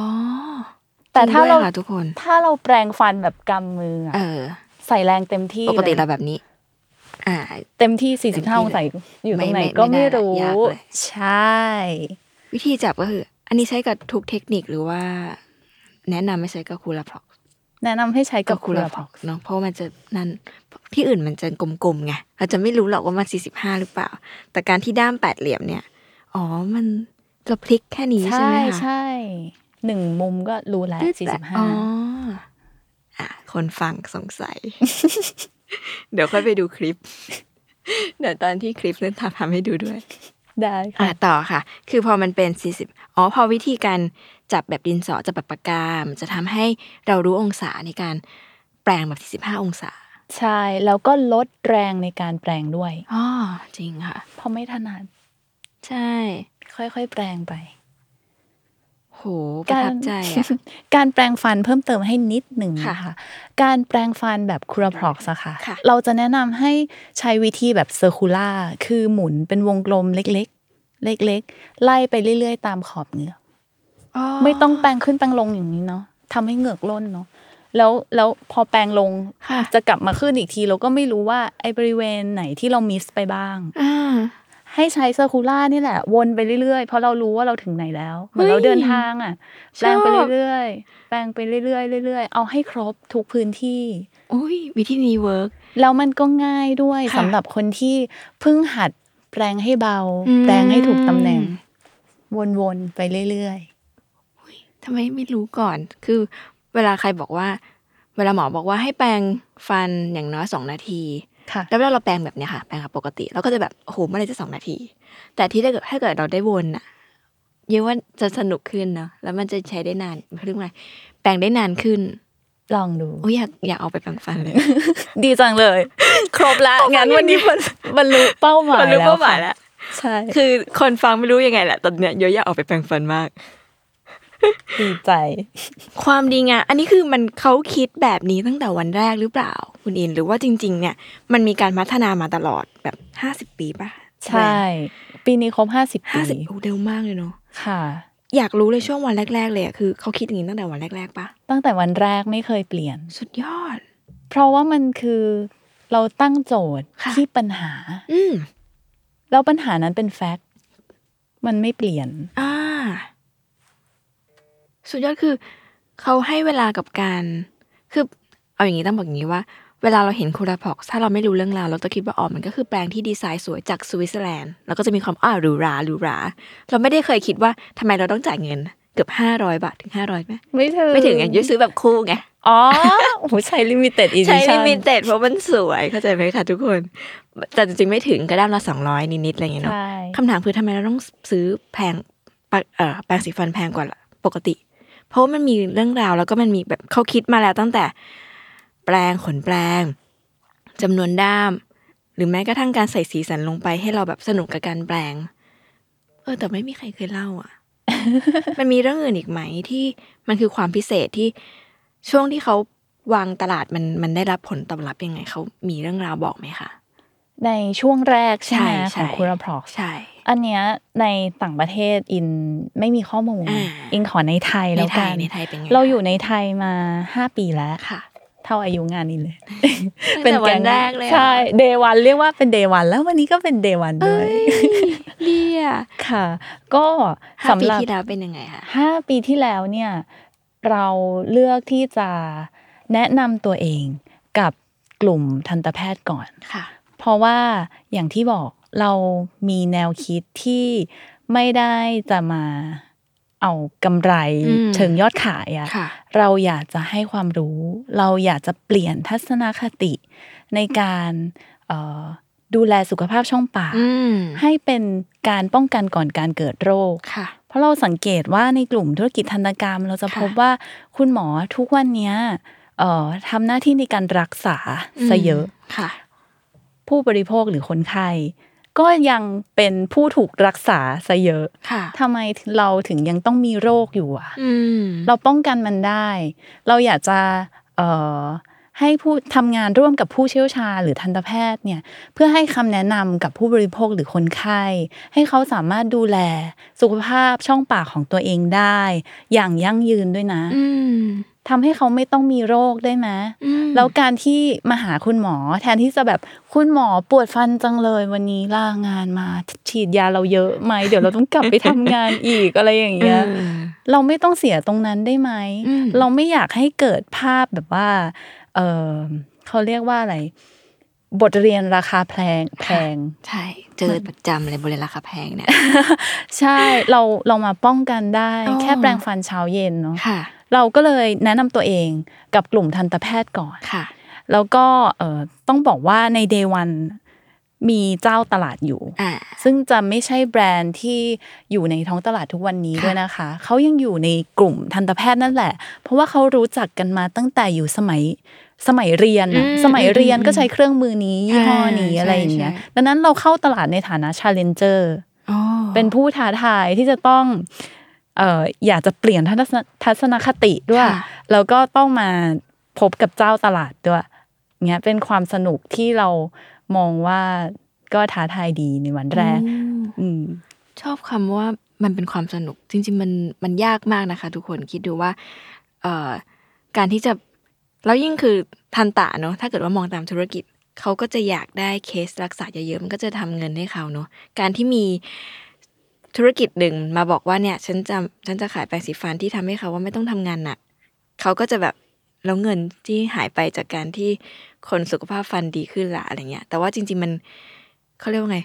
แต่ถ้าเรา
จงด้วยค่ะทุกคน
ถ้าเราแปลงฟันแบบกำมืออะ
เออ
ใส่แรงเต็มที่
ปกติ
ล
เรา
ย
แบบนี้ อ่า
เต็มที่
เต็มที่
45องศาอยู่ตรงไหน
ไม่
ก็
ไม่
ไม่
ได้
รู้
ยากเลย
ใช่
วิธีจับก็คือ อันนี้ใช้กับทุกเทคนิคหรือว่า แนะนำไม่ใช้กับคูลาพล็อก
แนะนำให้ใช้กับ
คู
คู
ลา
ลา
พ
พ็
ล็
อ
อกกเนาะเพราะว่ามันจะนั่นที่อื่นมันจะกลมๆไงเราจะไม่รู้หรอกว่ามันสี่สิบห้าหรือเปล่า แต่การที่ด้ามแปดเหลี่ยมเนี่ย อ๋อมันเราพลิกแค่นี้ใช่
ใช่
ไหมคะ
ใช่หนึ่งมุมก็รู้แล้ว
อ๋อ
45
อะคนฟังสงสัย เดี๋ยวค่อยไปดูคลิป เดี๋ยวตอนที่คลิปนั้นทำทำให้ดูด้วย
ได้
อะ
ค่ะ
ต่อค่ะ คือพอมันเป็น40อ๋อ พอวิธีการ จับแบบดินสอจับแบบปากกามันจะทำให้เรารู้องศาในการแปลงแบบ 45 องศา
ใช่ แล้วก็ลดแรงในการแปรงด้วย
อ๋อจริงค่ะ
เพราะไม่ถนัด
ใช่
ค่อยๆ แปรงไป
โหประทับใจอะ
การแปรงฟันเพิ่มเติมให้นิดหนึ่ง
ค่ะ
นะคะการแปรงฟันแบบ Curaprox อะค่ะ
ค่ะ
เราจะแนะนำให้ใช้วิธีแบบ circular คือหมุนเป็นวงกลมเล็กๆ เล็กๆ ไล่ไปเรื่อยๆ ตามขอบเหงือก ไม่ต้องแปรงขึ้นแปรงลงอย่างนี้เนาะทำให้เหงือกร่นเนาะแล้วแล้วพอแปรงลง
ค่ะ
จะกลับมาขึ้นอีกที เราก็ไม่รู้ว่าไอ้บริเวณไหนที่เรา miss ไปบ้าง
อ่า
ให้ใช้ circular นี่แหละ วนไปเรื่อยๆ เพราะเรารู้ว่าเราถึงไหนแล้วเหมือน
เฮ้ย
เราเดินทางอะ
ช
อบแป
ร
งไปเรื่อยๆ แปรงไปเรื่อยๆเรื่อยๆ เอาให้ครบทุกพื้นที่
อุ้ยวิธีนี้ work
แล้วมันก็ง่ายด้วย
ค่ะ
สำหรับคนที่เพิ่งหัดแปรงให้เบา
อืม
แปรงให้ถูกตำแหน่ง วนๆ ไปเรื่อย
ทำไมไม่รู้ก่อน คือเวลาใครบอกว่า เวลาหมอบอกว่าให้แปรงฟันอย่างน้อยสองนาที
ๆค่ะ
แล้วเวลาเราแปรงแบบเนี้ยค่ะแปรงแบบปกติเราก็จะแบบโอ้โหเมื่อไหรจะสองนาที แต่ที่ถ้าเกิดถ้าเกิดเราได้วนอะเยอะว่าจะสนุกขึ้นเนาะแล้วมันจะใช้ได้นานเรื่องอะไรแปรงได้นานขึ้น
ลองดู
โอ้ยอยากอยากเอาไปแปรงฟันเลย
ดีจังเลย ครบละงั้นวันนี้มันบรรลุเป้าหมาย
บรรลุ
แล้ว
เป้าหมาย
ค่ะ
แล้ว
ใช่
คือคนฟังไม่รู้ยังไงแหละตอนเนี้ยเยอะอยากออกไปแปรงฟันมาก
ดีใจ
ความดีงามอันนี้คือมันเขาคิดแบบนี้ตั้งแต่วันแรกหรือเปล่า คุณอินหรือว่าจริง ๆ เนี่ย มันมีการพัฒนามาตลอดแบบห้าสิบปีป่ะ
ใช่ ปีนี้ครบห้าสิบ
ห้า
ปี
สิบโอ้เร็วมากเลยเนาะ
ค่ะ
อยากรู้เลยช่วงวันแรก ๆ เลยอะคือเขาคิดอย่างนี้ตั้งแต่วันแรกๆป่ะ
ตั้งแต่วันแรกไม่เคยเปลี่ยน
สุดยอด
เพราะว่ามันคือเราตั้งโจทย์
ค่ะ
ที่ปัญหา
อืม
แล้วปัญหานั้นเป็นแฟกต์มันไม่เปลี่ยน
อ่า สุดยอดคือเขาให้เวลากับการ คือเอาอย่างนี้ต้องบอกอย่างนี้ว่า เวลาเราเห็นคูราพ็อกถ้าเราไม่รู้เรื่องราวเราจะคิดว่าอ๋อมันก็คือแปลงที่ดีไซน์สวยจากสวิตเซอร์แลนด์แล้วก็จะมีความอ้าหรูหราหรูหรา เราไม่ได้เคยคิดว่าทำไมเราต้องจ่ายเงินเกือบห้าร้อยบาทถึงห้าร้อยไหม
ไม่ถึง
ไม่ถึงไงยุ้ยซื้อแบบคู่ไง
อ๋อโอ้โหใช้ลิมิเต็ดอีดิ
ใช้
ชั่
ลิ
น
มิเต็ดเพราะมันสวยเข้าใจไหมคะทุกคน แต่จริงๆไม่ถึงกระด้ามละสองร้อยนิดๆอะไรอย่างเงี้ยเนาะ
ใช่
คำถามคือทำไมเราต้องซื้อแพงปะเอ่อแปรงสีฟันแพงกว่าปกติ เพราะว่ามันมีเรื่องราวแล้วก็มันมีแบบเขาคิดมาแล้วตั้งแต่แปรงขนแปรงจำนวนด้าม หรือแม้กระทั่งการใส่สีสันลงไปให้เราแบบสนุกกับการแปลง เออแต่ไม่มีใครเคยเล่าอะ มันมีเรื่องอื่นอีกไหมที่มันคือความพิเศษที่ช่วงที่เขาวางตลาดมันมันได้รับผลตอบรับยังไงเขามีเรื่องราวบอกไหมคะ
ในช่วงแรกใช่ไหม
ใช่ใช่
ของ Curaprox
ใช่
อันเนี้ยในต่างประเทศอินไม่มีข้อมูล
อ่า
อินขอในไทย
ใน
แล้ว
ไท
กั
ย
น
ในไทยเป็นไง
เราอยู่ในไทยมาห้าปีแล้ว
ค่ะ
เท่าอายุงานนี้เลย
ตั้งแต่วันแรกเลยเหรอ
ใช่ day one เรียกว่าเป็น day one แล้ววันนี้ก็เป็น day one ด้วย
เลีย
ค่ะ ก็
ห้า
สำ
ปี
หรับ
ที่แล้วเป็นยังไงคะ
ห้าปีที่แล้วเนี่ย เราเลือกที่จะแนะนำตัวเองกับกลุ่มทันตแพทย์ก่อน
ค่ะ
เพราะว่าอย่างที่บอก เรามีแนวคิดที่ไม่ได้จะมาเอากำไร
อืม
เชิงยอดขายอะ
ค่ะ
เราอยากจะให้ความรู้ เราอยากจะเปลี่ยนทัศนคติในการเอ่อดูแลสุขภาพช่องปาก
อืม
ให้เป็นการป้องกันก่อนการเกิดโรค
ค่ะ
เพราะเราสังเกตว่าในกลุ่มธุรกิจทันตกรรม เราจะ
ค่ะ
พบว่าคุณหมอทุกวันเนี้ยเอ่อทำหน้าที่ในการรักษาซะเยอะ
ค่ะ
ผู้บริโภคหรือคนไข้ ก็ยังเป็นผู้ถูกรักษาซะเยอะ
ค่ะ
ทำไมเราถึงยังต้องมีโรคอยู่อะ
อืม
เราป้องกันมันได้ เราอยากจะเอ่อให้ผู้ทำงานร่วมกับผู้เชี่ยวชาญหรือทันตแพทย์เนี่ยเพื่อให้คำแนะนำกับผู้บริโภคหรือคนไข้ ให้เขาสามารถดูแลสุขภาพช่องปากของตัวเองได้ อย่างยั่งยืนด้วยนะ
อืม
ทำให้เขาไม่ต้องมีโรคได้ไหม
อืม
แล้วการที่มาหาคุณหมอ แทนที่จะแบบคุณหมอปวดฟันจังเลยวันนี้ลางานมา ฉีดยาเราเยอะไหมเดี๋ยวเราต้องกลับไปทำงานอีกอะไรอย่างเงี้ย
เออ
เราไม่ต้องเสียตรงนั้นได้ไหม
อืม
เราไม่อยากให้เกิดภาพแบบว่า เออเขาเรียกว่าอะไร บทเรียนราคาแพงแพง
ใช่เจอประจำเลยบริเวณราคาแพงเนี่ย
ใช่เราเรามาป้องกันได้
อ๋อ
แค่แปรงฟันเช้าเย็นเนาะ
ค่ะ
เราก็เลยแนะนำตัวเองกับกลุ่มทันตแพทย์ก่อน
ค่ะ
แล้วก็เออต้องบอกว่าใน day one มีเจ้าตลาดอยู่
อ่า
ซึ่งจะไม่ใช่แบรนด์ที่อยู่ในท้องตลาดทุกวันนี้
ค่ะ
ด้วยนะคะ เขายังอยู่ในกลุ่มทันตแพทย์นั่นแหละ เพราะว่าเขารู้จักกันมาตั้งแต่อยู่สมัยสมัยเรียนน่ะสมัยเรียนก็ใช้เครื่องมือนี้ยี่ห้อนี้อะไรอย่างเงี้ย ดังนั้นเราเข้าตลาดในฐานะ challenger
อ๋อ
เป็นผู้ท้าทายที่จะต้อง เอ่ออยากจะเปลี่ยนทัศนทัศนคติด้วย
ค่ะ
แล้วก็ต้องมาพบกับเจ้าตลาดด้วยเงี้ยเป็นความสนุกที่เรามองว่าก็ท้าทายดีในวันแรก
อืม
อืม
ชอบคำว่ามันเป็นความสนุก จริง ๆ มันมันยากมากนะคะ ทุกคนคิดดูว่าเอ่อการที่จะแล้วยิ่งคือทันตะเนาะถ้าเกิดว่ามองตามธุรกิจเขาก็จะอยากได้เคสรักษาเยอะๆมันก็จะทำเงินให้เขาเนาะการที่มี ธุรกิจหนึ่งมาบอกว่าเนี่ยฉันจะฉันจะขายแปรงสีฟันที่ทำให้เขาว่าไม่ต้องทำงานหนักเขาก็จะแบบแล้วเงินที่หายไปจากการที่คนสุขภาพฟันดีขึ้นละอะไรเงี้ย แต่ว่าจริง ๆ มันเขาเรียกว่าไง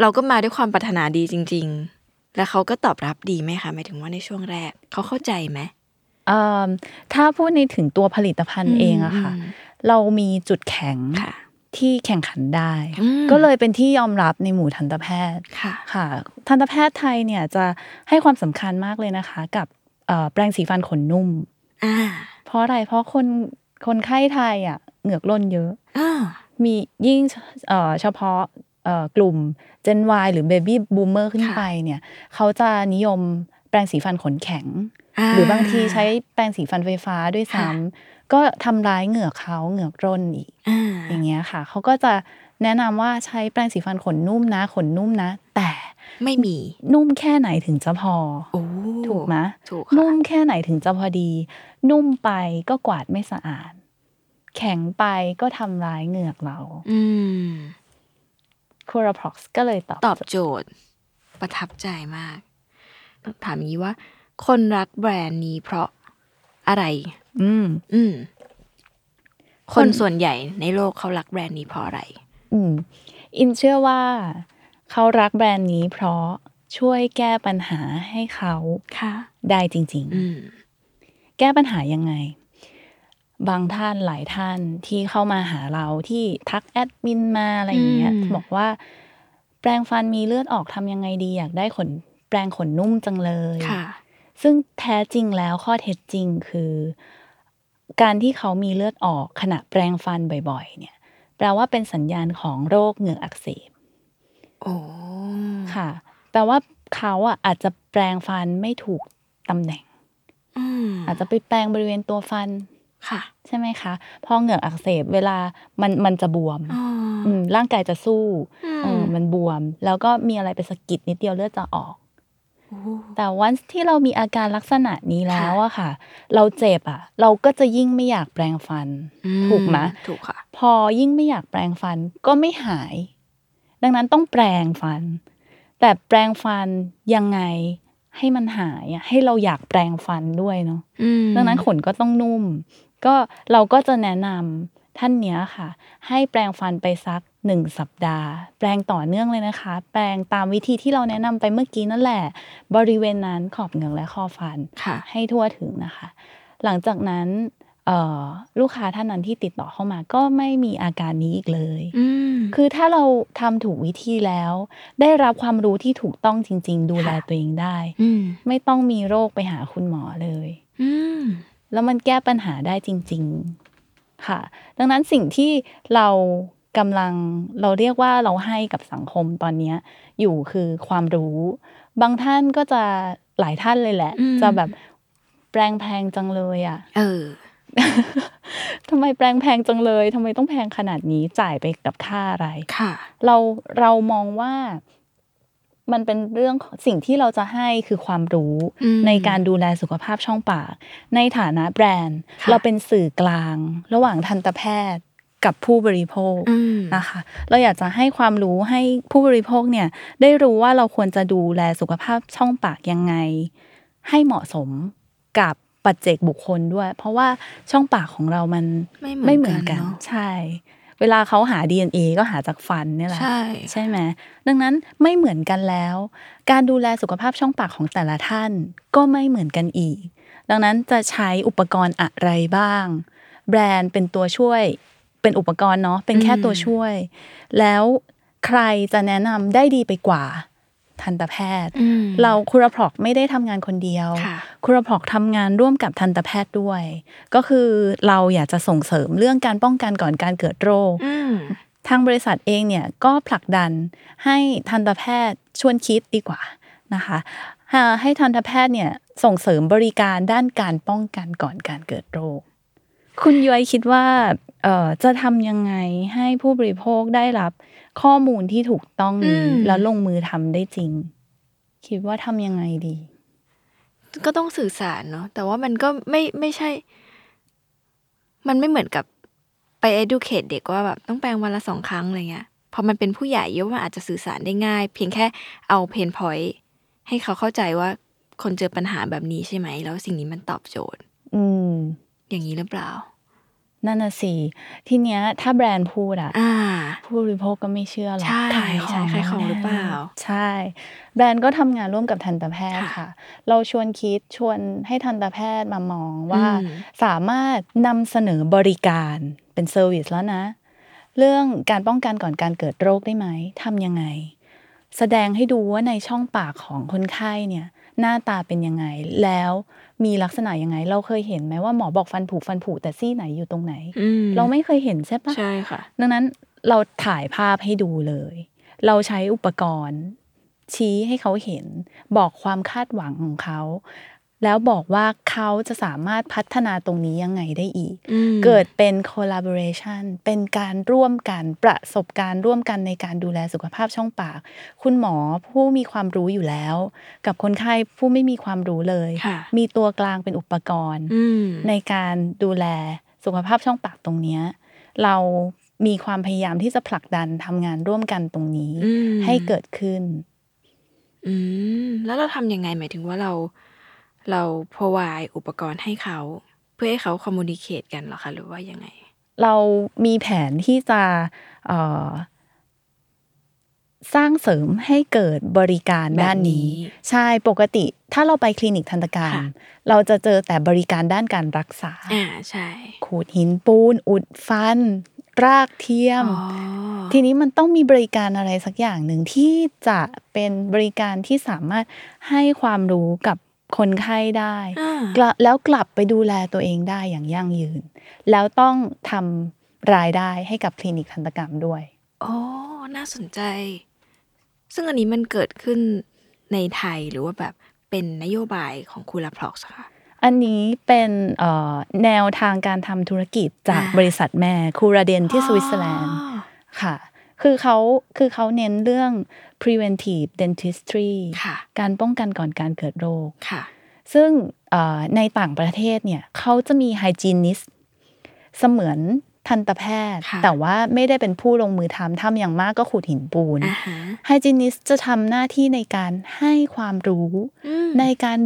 เราก็มาด้วยความปรารถนาดีจริง ๆ แล้วเขาก็ตอบรับดีไหมคะหมายถึงว่าในช่วงแรกเขาเข้าใจไหม
เอิ่มถ้าพูดในถึงตัวผลิตภัณฑ์เองอะค่ะ
อืม
เรามีจุดแข็ง
ค่ะ
ที่แข่งขันได้
อืม
ก็เลยเป็นที่ยอมรับในหมู่ทันตแพทย์
ค่ะ
ค่ะทันตแพทย์ไทยเนี่ยจะให้ความสำคัญมากเลยนะคะ กับเอ่อแปรงสีฟันขนนุ่ม
อ่า
เพราะอะไรเพราะคนคนไข้ไทยอะเหงือกร่นเยอะ
อ่า
มียิ่งเอ่อเฉพาะเอ่อกลุ่ม Gen Y หรือ Baby Boomer ขึ้น
ค่ะ
ไปเนี่ย เขาจะนิยมแปรงสีฟันขนแข็ง
อ่า
หรือบางทีใช้แปรงสีฟันไฟฟ้าด้วยซ้
ค่ะำ
ก็ทำร้ายเหงือกเขาเหงือกร่นอีก
อ่า
อย่างเงี้ยค่ะเขาก็จะแนะนำว่าใช้แปรงสีฟันขนนุ่มนะ ขนนุ่มนะ แต่
ไม่มี
นุ่มแค่ไหนถึงจะพอ
โอ้
ถูกไหม
ถูกค่ะ
นุ่มแค่ไหนถึงจะพอดี นุ่มไปก็กวาดไม่สะอาด แข็งไปก็ทำร้ายเหงือกเรา
อืม
c o r a p r o x ก็เลยตอบ
ตอบโจทย์ ประทับใจมาก ถามอย่างนี้ว่า คนรักแบรนด์นี้เพราะอะไร
อืม
อืม
ค
คนนส่วนใหญ่ในโลกเขารักแบรนด์นี้เพราะอะไร
อืม อินเชื่อว่า เขารักแบรนด์นี้เพราะช่วยแก้ปัญหาให้เขา
ค่ะ
ได้จริง
อืม
ๆแก้ปัญหายังไง บางท่านหลายท่านที่เข้ามาหาเราที่ทักแอดมินมาอะไรอย่างเงี้ย
อืม
บอกว่า แปรงฟันมีเลือดออกทำยังไงดีอยากได้ขนแปรงขนนุ่มจังเลย
ค่ะ
ซึ่งแท้จริงแล้วข้อเท็จจริงคือ การที่เขามีเลือดออกขณะแปรงฟันบ่อยๆ เนี่ย แปลว่าเป็นสัญญาณของโรคเหงือกอักเสบ
โอ้
ค่ะ แปลว่าเขาอะอาจจะแปรงฟันไม่ถูกตำแหน่ง
อืม
อาจจะไปแปรงบริเวณตัวฟัน
ค่ะ
ใช่ไหมคะ พอเหงือกอักเสบเวลามันมันจะบวม
อ๋อ
อืมร่างกายจะสู้
อืม
เออมันบวม แล้วก็มีอะไรไปสะกิดนิดเดียวเลือดจะออก แต่วันที่เรามีอาการลักษณะนี้แล้วอะค่ะ เราเจ็บอะเราก็จะยิ่งไม่อยากแปรงฟัน
อื
ถูกไหม
ถูกค่ะ
พอยิ่งไม่อยากแปรงฟันก็ไม่หาย ดังนั้นต้องแปรงฟัน แต่แปรงฟันยังไงให้มันหายอะให้เราอยากแปรงฟันด้วยเนาะ
อืม
ดังนั้นขนก็ต้องนุ่ม ก็เราก็จะแนะนำ ท่านเนี้ยค่ะ ให้แปรงฟันไปสักหนึ่งสัปดาห์ แปรงต่อเนื่องเลยนะคะ แปรงตามวิธีที่เราแนะนำไปเมื่อกี้นั่นแหละ บริเวณนั้นขอบเหงือกและคอฟัน
ค่ะ
ให้ทั่วถึงนะคะ หลังจากนั้นเอ่อลูกค้าท่านนั้นที่ติดต่อเข้ามาก็ไม่มีอาการนี้อีกเลย
อืม
คือถ้าเราทำถูกวิธีแล้ว ได้รับความรู้ที่ถูกต้องจริง ๆ ดูแล
ค่ะ
ตัวเองได้
อืม
ไม่ต้องมีโรคไปหาคุณหมอเลย
อืม
แล้วมันแก้ปัญหาได้จริง ๆ ค่ะ ดังนั้นสิ่งที่เรากำลังเราเรียกว่าเราให้กับสังคมตอนเนี้ยอยู่คือความรู้ บางท่านก็จะหลายท่านเลยแหละ
อืม
จะแบบแปลงแพงจังเลยอะ
เออ
ทำไมแปลงแพงจังเลยทำไมต้องแพงขนาดนี้จ่ายไปกับค่าอะไร
ค่ะ
เราเรามองว่า มันเป็นเรื่องของสิ่งที่เราจะให้คือความรู้
อืม
ในการดูแลสุขภาพช่องปาก ในฐานะแบรนด์
ค่ะ
เราเป็นสื่อกลาง ระหว่างทันตแพทย์กับผู้บริโภค
อืม
นะคะ เราอยากจะให้ความรู้ให้ผู้บริโภคเนี่ยได้รู้ว่าเราควรจะดูแลสุขภาพช่องปากยังไง ให้เหมาะสมกับปัจเจกบุคคลด้วย เพราะว่าช่องปากของเรามัน
ไม่เหมือนกัน
น
เนอะ
ใช่ เวลาเขาหา DNA ก็หาจากฟันเนี่ยแหละ
ใช่
ใช่ไหมดังนั้นไม่เหมือนกันแล้ว การดูแลสุขภาพช่องปากของแต่ละท่านก็ไม่เหมือนกันอีก ดังนั้นจะใช้อุปกรณ์อะไรบ้าง แบรนด์เป็นตัวช่วย เป็นอุปกรณ์เนาะเป็นแค่ตัวช่วย แล้วใครจะแนะนำได้ดีไปกว่า ทันตแพทย์
อืม
เราคุรพรอกไม่ได้ทำงานคนเดียว
ค่ะ
คุรพรอกทำงานร่วมกับทันตแพทย์ด้วย ก็คือเราอยากจะส่งเสริมเรื่องการป้องกันก่อนการเกิดโรค
อืม
ทางบริษัทเองเนี่ยก็ผลักดันให้ทันตแพทย์ชวนคิดดีกว่านะคะอ่าให้ทันตแพทย์เนี่ยส่งเสริมบริการด้านการป้องกันก่อนการเกิดโรค คุณย้อยคิดว่าเอ่อจะทำยังไงให้ผู้บริโภคได้รับ ข้อมูลที่ถูกต้องนี้
อืม
แล้วลงมือทำได้จริง คิดว่าทำยังไงดี
ก็ต้องสื่อสารเนาะแต่ว่ามันก็ไม่ไม่ใช่ มันไม่เหมือนกับไป educate เด็กว่าแบบต้องแปลงวันละสองครั้งอะไรเงี้ยพอมันเป็นผู้ใหญ่เยอะมันอาจจะสื่อสารได้ง่าย เพียงแค่เอาเพนพอยต์ให้เขาเข้าใจว่าคนเจอปัญหาแบบนี้ใช่ไหม แล้วสิ่งนี้มันตอบโจทย์
อืม
อย่างนี้หรือเปล่า
นั่นน่ะสิทีเนี้ยถ้าแบรนด์พูดอะ
อ่า
ผู้บริโภคก็ไม่เชื่อหรอก
ใช่
ขายของ
ใช่ขายของหรือเปล่า
ใช่ แบรนด์ก็ทำงานร่วมกับทันตแพทย์
ค่ะ
ค่ะเราชวนคิดชวนให้ทันตแพทย์มามองว่า
อืม
สามารถนำเสนอบริการเป็นเซอร์วิสแล้วนะ เรื่องการป้องกันก่อนการเกิดโรคได้ไหมทำยังไง แสดงให้ดูว่าในช่องปากของคนไข้เนี่ยหน้าตาเป็นยังไงแล้ว มีลักษณะยังไง เราเคยเห็นไหมว่าหมอบอกฟันผุฟันผุแต่ซี่ไหนอยู่ตรงไหน
อืม
เราไม่เคยเห็นใช่ปะ
ใช่ค่ะ
ดังนั้นเราถ่ายภาพให้ดูเลย เราใช้อุปกรณ์ ชี้ให้เขาเห็น บอกความคาดหวังของเขา แล้วบอกว่าเขาจะสามารถพัฒนาตรงนี้ยังไงได้อีก
อืม
เกิดเป็น collaboration เป็นการร่วมกันประสบการณ์ร่วมกันในการดูแลสุขภาพช่องปาก คุณหมอผู้มีความรู้อยู่แล้ว กับคนไข้ผู้ไม่มีความรู้เลย
ค่ะ
มีตัวกลางเป็นอุปกรณ์
อืม
ในการดูแลสุขภาพช่องปากตรงเนี้ยเรามีความพยายามที่จะผลักดันทำงานร่วมกันตรงนี้
อืม
ให้เกิดขึ้น
อืมแล้วเราทำยังไงหมายถึงว่าเรา เรา provide อุปกรณ์ให้เขา เพื่อให้เขา communicate กันเหรอคะหรือว่ายังไง
เรามีแผนที่จะเอ่อสร้างเสริมให้เกิดบริการด้านนี้
แบบนี้
ใช่ปกติ ถ้าเราไปคลินิกทันตกรรม
ค่ะ
เราจะเจอแต่บริการด้านการรักษา
อ่าใช่
ขูดหินปูน อุดฟัน รากเทียม
อ๋อ
ทีนี้มันต้องมีบริการอะไรสักอย่างหนึ่งที่จะเป็นบริการที่สามารถให้ความรู้กับ คนไข้ได้
อ่า
กลับแล้วกลับไปดูแลตัวเองได้อย่างยั่งยืน แล้วต้องทำรายได้ให้กับคลินิกทันตกรรมด้วย
โอ้น่าสนใจ ซึ่งอันนี้มันเกิดขึ้นในไทยหรือว่าแบบเป็นนโยบายของ Cura prox ค่ะ
อันนี้เป็นเอ่อแนวทางการทำธุรกิจจาก
อ่า
บริษัทแม่ Curaden ที่สวิตเซอร์แลนด์
อ๋อ
ค่ะ คือเขาคือเขาเน้นเรื่อง preventive dentistry
ค่ะ
การป้องกันก่อนการเกิดโรค
ค่ะ
ซึ่งเอ่อในต่างประเทศเนี่ยเขาจะมี hygienist เสมือนทันตแพทย์
ค่ะ
แต่ว่าไม่ได้เป็นผู้ลงมือทำทำอย่างมากก็ขูดหินปูน
อ่าฮะ
ไฮจีนิสจะทำหน้าที่ในการให้ความรู้
อืม
ในการ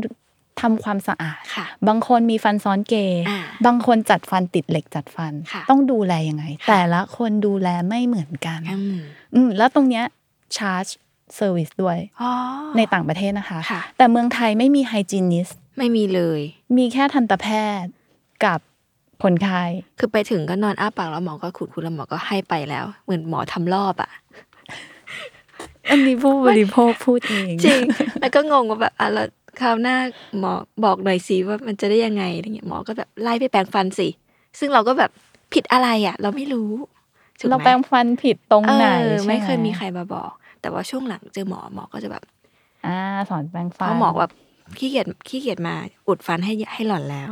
ทำความสะอาด
ค่ะ
บางคนมีฟันซ้อนเกย
อ่า
บางคนจัดฟันติดเหล็กจัดฟัน
ค่ะ
ต้องดูแลยังไง แต่ละคนดูแลไม่เหมือนกัน
อืม
อืมแล้วตรงเนี้ยชาร์จ เซอร์วิสด้วย
อ๋อ
ในต่างประเทศนะคะ
ค่ะ
แต่เมืองไทยไม่มีไฮจีนิส
ไม่มีเลย
มีแค่ทันตแพทย์กับคนไข้
คือไปถึงก็นอนอ้าปากแล้วหมอก็ขูดขูดแล้วหมอก็ให้ไปแล้ว เหมือนหมอทำรอบอะ
อันนี้ผู้บริโภคพูดเอง
จริงแล้วก็งงว่าแบบอะแล้วคราวหน้าหมอบอกหน่อยสิว่ามันจะได้ยังไงอะไรเงี้ยหมอก็แบบไล่ไปแปรงฟันสิซึ่งเราก็แบบผิดอะไรอะ เราไม่รู้ถูกไหม
เราแปรงฟันผิดตรงไหน
เออ
ใช่ห
ไม่เคยมีใครมาบอก แต่ว่าช่วงหลังเจอหมอหมอก็จะแบบ
อ่า สอนแปรง
เพ
ฟัน
ราะหมอแบบขี้เกียจขี้เกียจมาอุดฟันให้ให้หล่อนแล้ว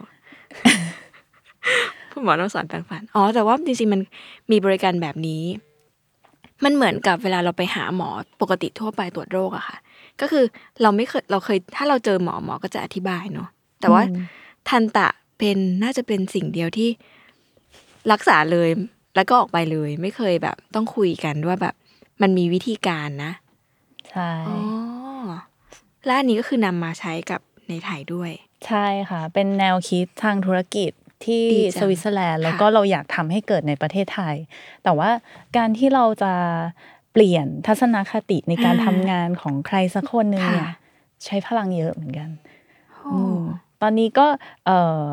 คุณหมอต้องสอนแปรงฟัน อ๋อ แต่ว่าจริงๆมันมีบริการแบบนี้ มันเหมือนกับเวลาเราไปหาหมอปกติทั่วไปตรวจโรคอะค่ะ ก็คือเราไม่เคยเราเคย ถ้าเราเจอหมอหมอก็จะอธิบายเนาะ แต่ว่าทันตะเป็นน่าจะเป็นสิ่งเดียวที่รักษาเลย แล้วก็ออกไปเลย ไม่เคยแบบต้องคุยกันว่าแบบ มันมีวิธีการนะ
ใช่
อ๋อและอันนี้ก็คือนำมาใช้กับในไทยด้วย
ใช่ค่ะ เป็นแนวคิดทางธุรกิจที่
ดีจัง
สวิตเซอร์แลนด์แล้ว
ค่ะ
ก็เราอยากทำให้เกิดในประเทศไทย แต่ว่าการที่เราจะเปลี่ยนทัศนคติในการทำงานของใครสักคนหนึ่งเนี่ยใช้พลังเยอะเหมือนกันอืมตอนนี้ก็เอ่อ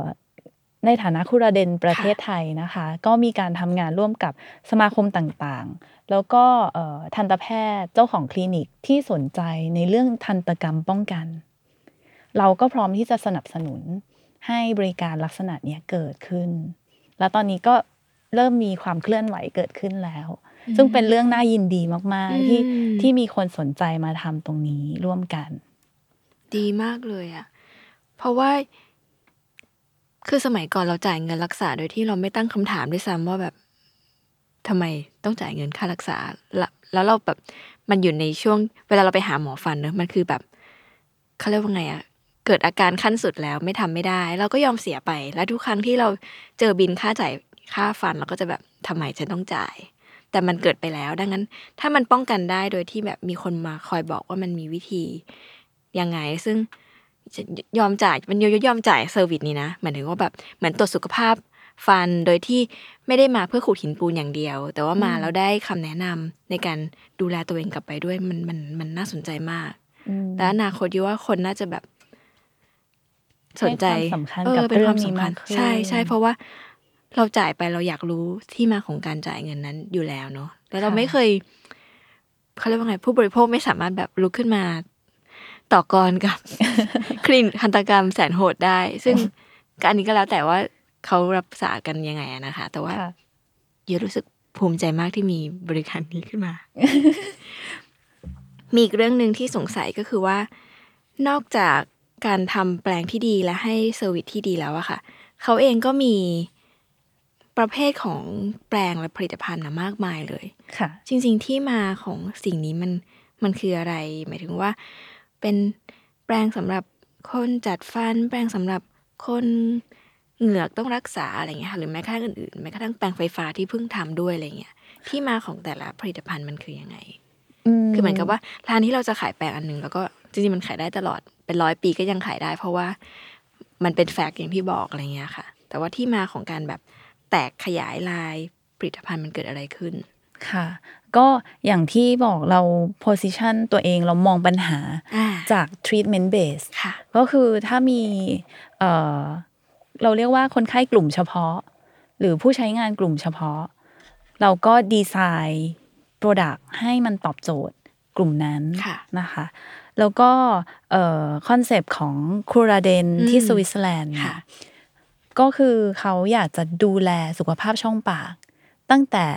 ในฐานะคุราเดนประเทศไทยนะคะ ก็มีการทำงานร่วมกับสมาคมต่างๆ แล้วก็เอ่อทันตแพทย์เจ้าของคลินิกที่สนใจในเรื่องทันตกรรมป้องกัน เราก็พร้อมที่จะสนับสนุนให้บริการลักษณะเนี้ยเกิดขึ้น แล้วตอนนี้ก็เริ่มมีความเคลื่อนไหวเกิดขึ้นแล้ว ซึ่งเป็นเรื่องน่ายินดีมาก ๆ ที่
อืม
ที่มีคนสนใจมาทำตรงนี้ร่วมกัน
ดีมากเลยอะเพราะว่า คือสมัยก่อนเราจ่ายเงินรักษาโดยที่เราไม่ตั้งคำถามด้วยซ้ำว่าแบบ ทำไมต้องจ่ายเงินค่ารักษา แล้วเราแบบมันอยู่ในช่วง เวลาเราไปหาหมอฟันเนอะมันคือแบบเขาเรียกว่าไงอะเกิดอาการขั้นสุดแล้วไม่ทำไม่ได้ เราก็ยอมเสียไป แล้วทุกครั้งที่เราเจอบิลค่าจ่ายค่าฟันเราก็จะแบบทำไมฉันต้องจ่าย แต่มันเกิดไปแล้ว ดังนั้น ถ้ามันป้องกันได้โดยที่แบบมีคนมาคอยบอกว่ามันมีวิธียังไง ซึ่งยอมจ่ายมันยอมจ่าย service นี้นะหมายถึงว่าแบบเหมือนตรวจสุขภาพ ฟันโดยที่ไม่ได้มาเพื่อขูดหินปูนอย่างเดียว แต่ว่ามาแล้วได้คำแนะนำในการดูแลตัวเองกลับไปด้วยมันมันมันน่าสนใจมาก
อืม
และอนาคตยูว่าคนน่าจะแบบ สนใจ
ให้ความสำคัญ
ออ
กับ
เป็น
เรื่
ค
อ
วางม
นี้
สำคัญ
มากขึ้น
ใช่ใช่เพราะว่าเราจ่ายไปเราอยากรู้ที่มาของการจ่ายเงินนั้นอยู่แล้วเนาะแล้วเราไม่เคยเขาเรียกว่าไงผู้บริโภคไม่สามารถแบบลุกขึ้นมา ต่อกรกับ คลินิกทันตกรรมแสนโหดได้ ซึ่งก็อันนี้ก็แล้วแต่ว่า เขารับษากันยังไงอะนะคะ แต่ว่า
ค่ะ
เยอะรู้สึกภูมิใจมากที่มีบริการนี้ขึ้นมา มีอีกเรื่องหนึ่งที่สงสัยก็คือว่า นอกจากการทำแปลงที่ดีและให้เซอร์วิสที่ดีแล้วอะค่ะ เขาเองก็มีประเภทของแปลงและผลิตภัณฑ์นะมากมายเลย
ค่ะ
จริง ๆ ที่มาของสิ่งนี้มันมันคืออะไร หมายถึงว่า เป็นแปลงสำหรับคนจัดฟัน แปลงสำหรับคน เหงือกต้องรักษาอะไรเงี้ยค่ะหรือแม้กระทั่งอื่นๆแม้กระทั่งแปลงไฟฟ้าที่เพิ่งทำด้วยอะไรเงี้ยที่มาของแต่ละผลิตภัณฑ์มันคือยังไงคือเหมือนกับว่าร้านที่เราจะขายแปลงอันหนึ่งแล้วก็จริงๆมันขายได้ตลอดเป็นร้อยปีก็ยังขายได้ เพราะว่ามันเป็นแฟกต์อย่างที่บอกอะไรเงี้ยค่ะ แต่ว่าที่มาของการแบบแตกขยายลายผลิตภัณฑ์มันเกิดอะไรขึ้น
ค่ะ ก็อย่างที่บอกเรา position ตัวเองเรามองปัญหา
อ่า
จาก treatment base
ค่ะ
ก็คือถ้ามี เอ่อเราเรียกว่าคนไข้กลุ่มเฉพาะ หรือผู้ใช้งานกลุ่มเฉพาะ เราก็ดีไซน์ Product ให้มันตอบโจทย์กลุ่มนั้น
ค่ะ
นะคะ แล้วก็คอนเซปต์ของ Curaden ที่
อืม
สวิตเซอร์แลนด์
ค่ะ
ก็คือเขาอยากจะดูแลสุขภาพช่องปาก ตั้งแต่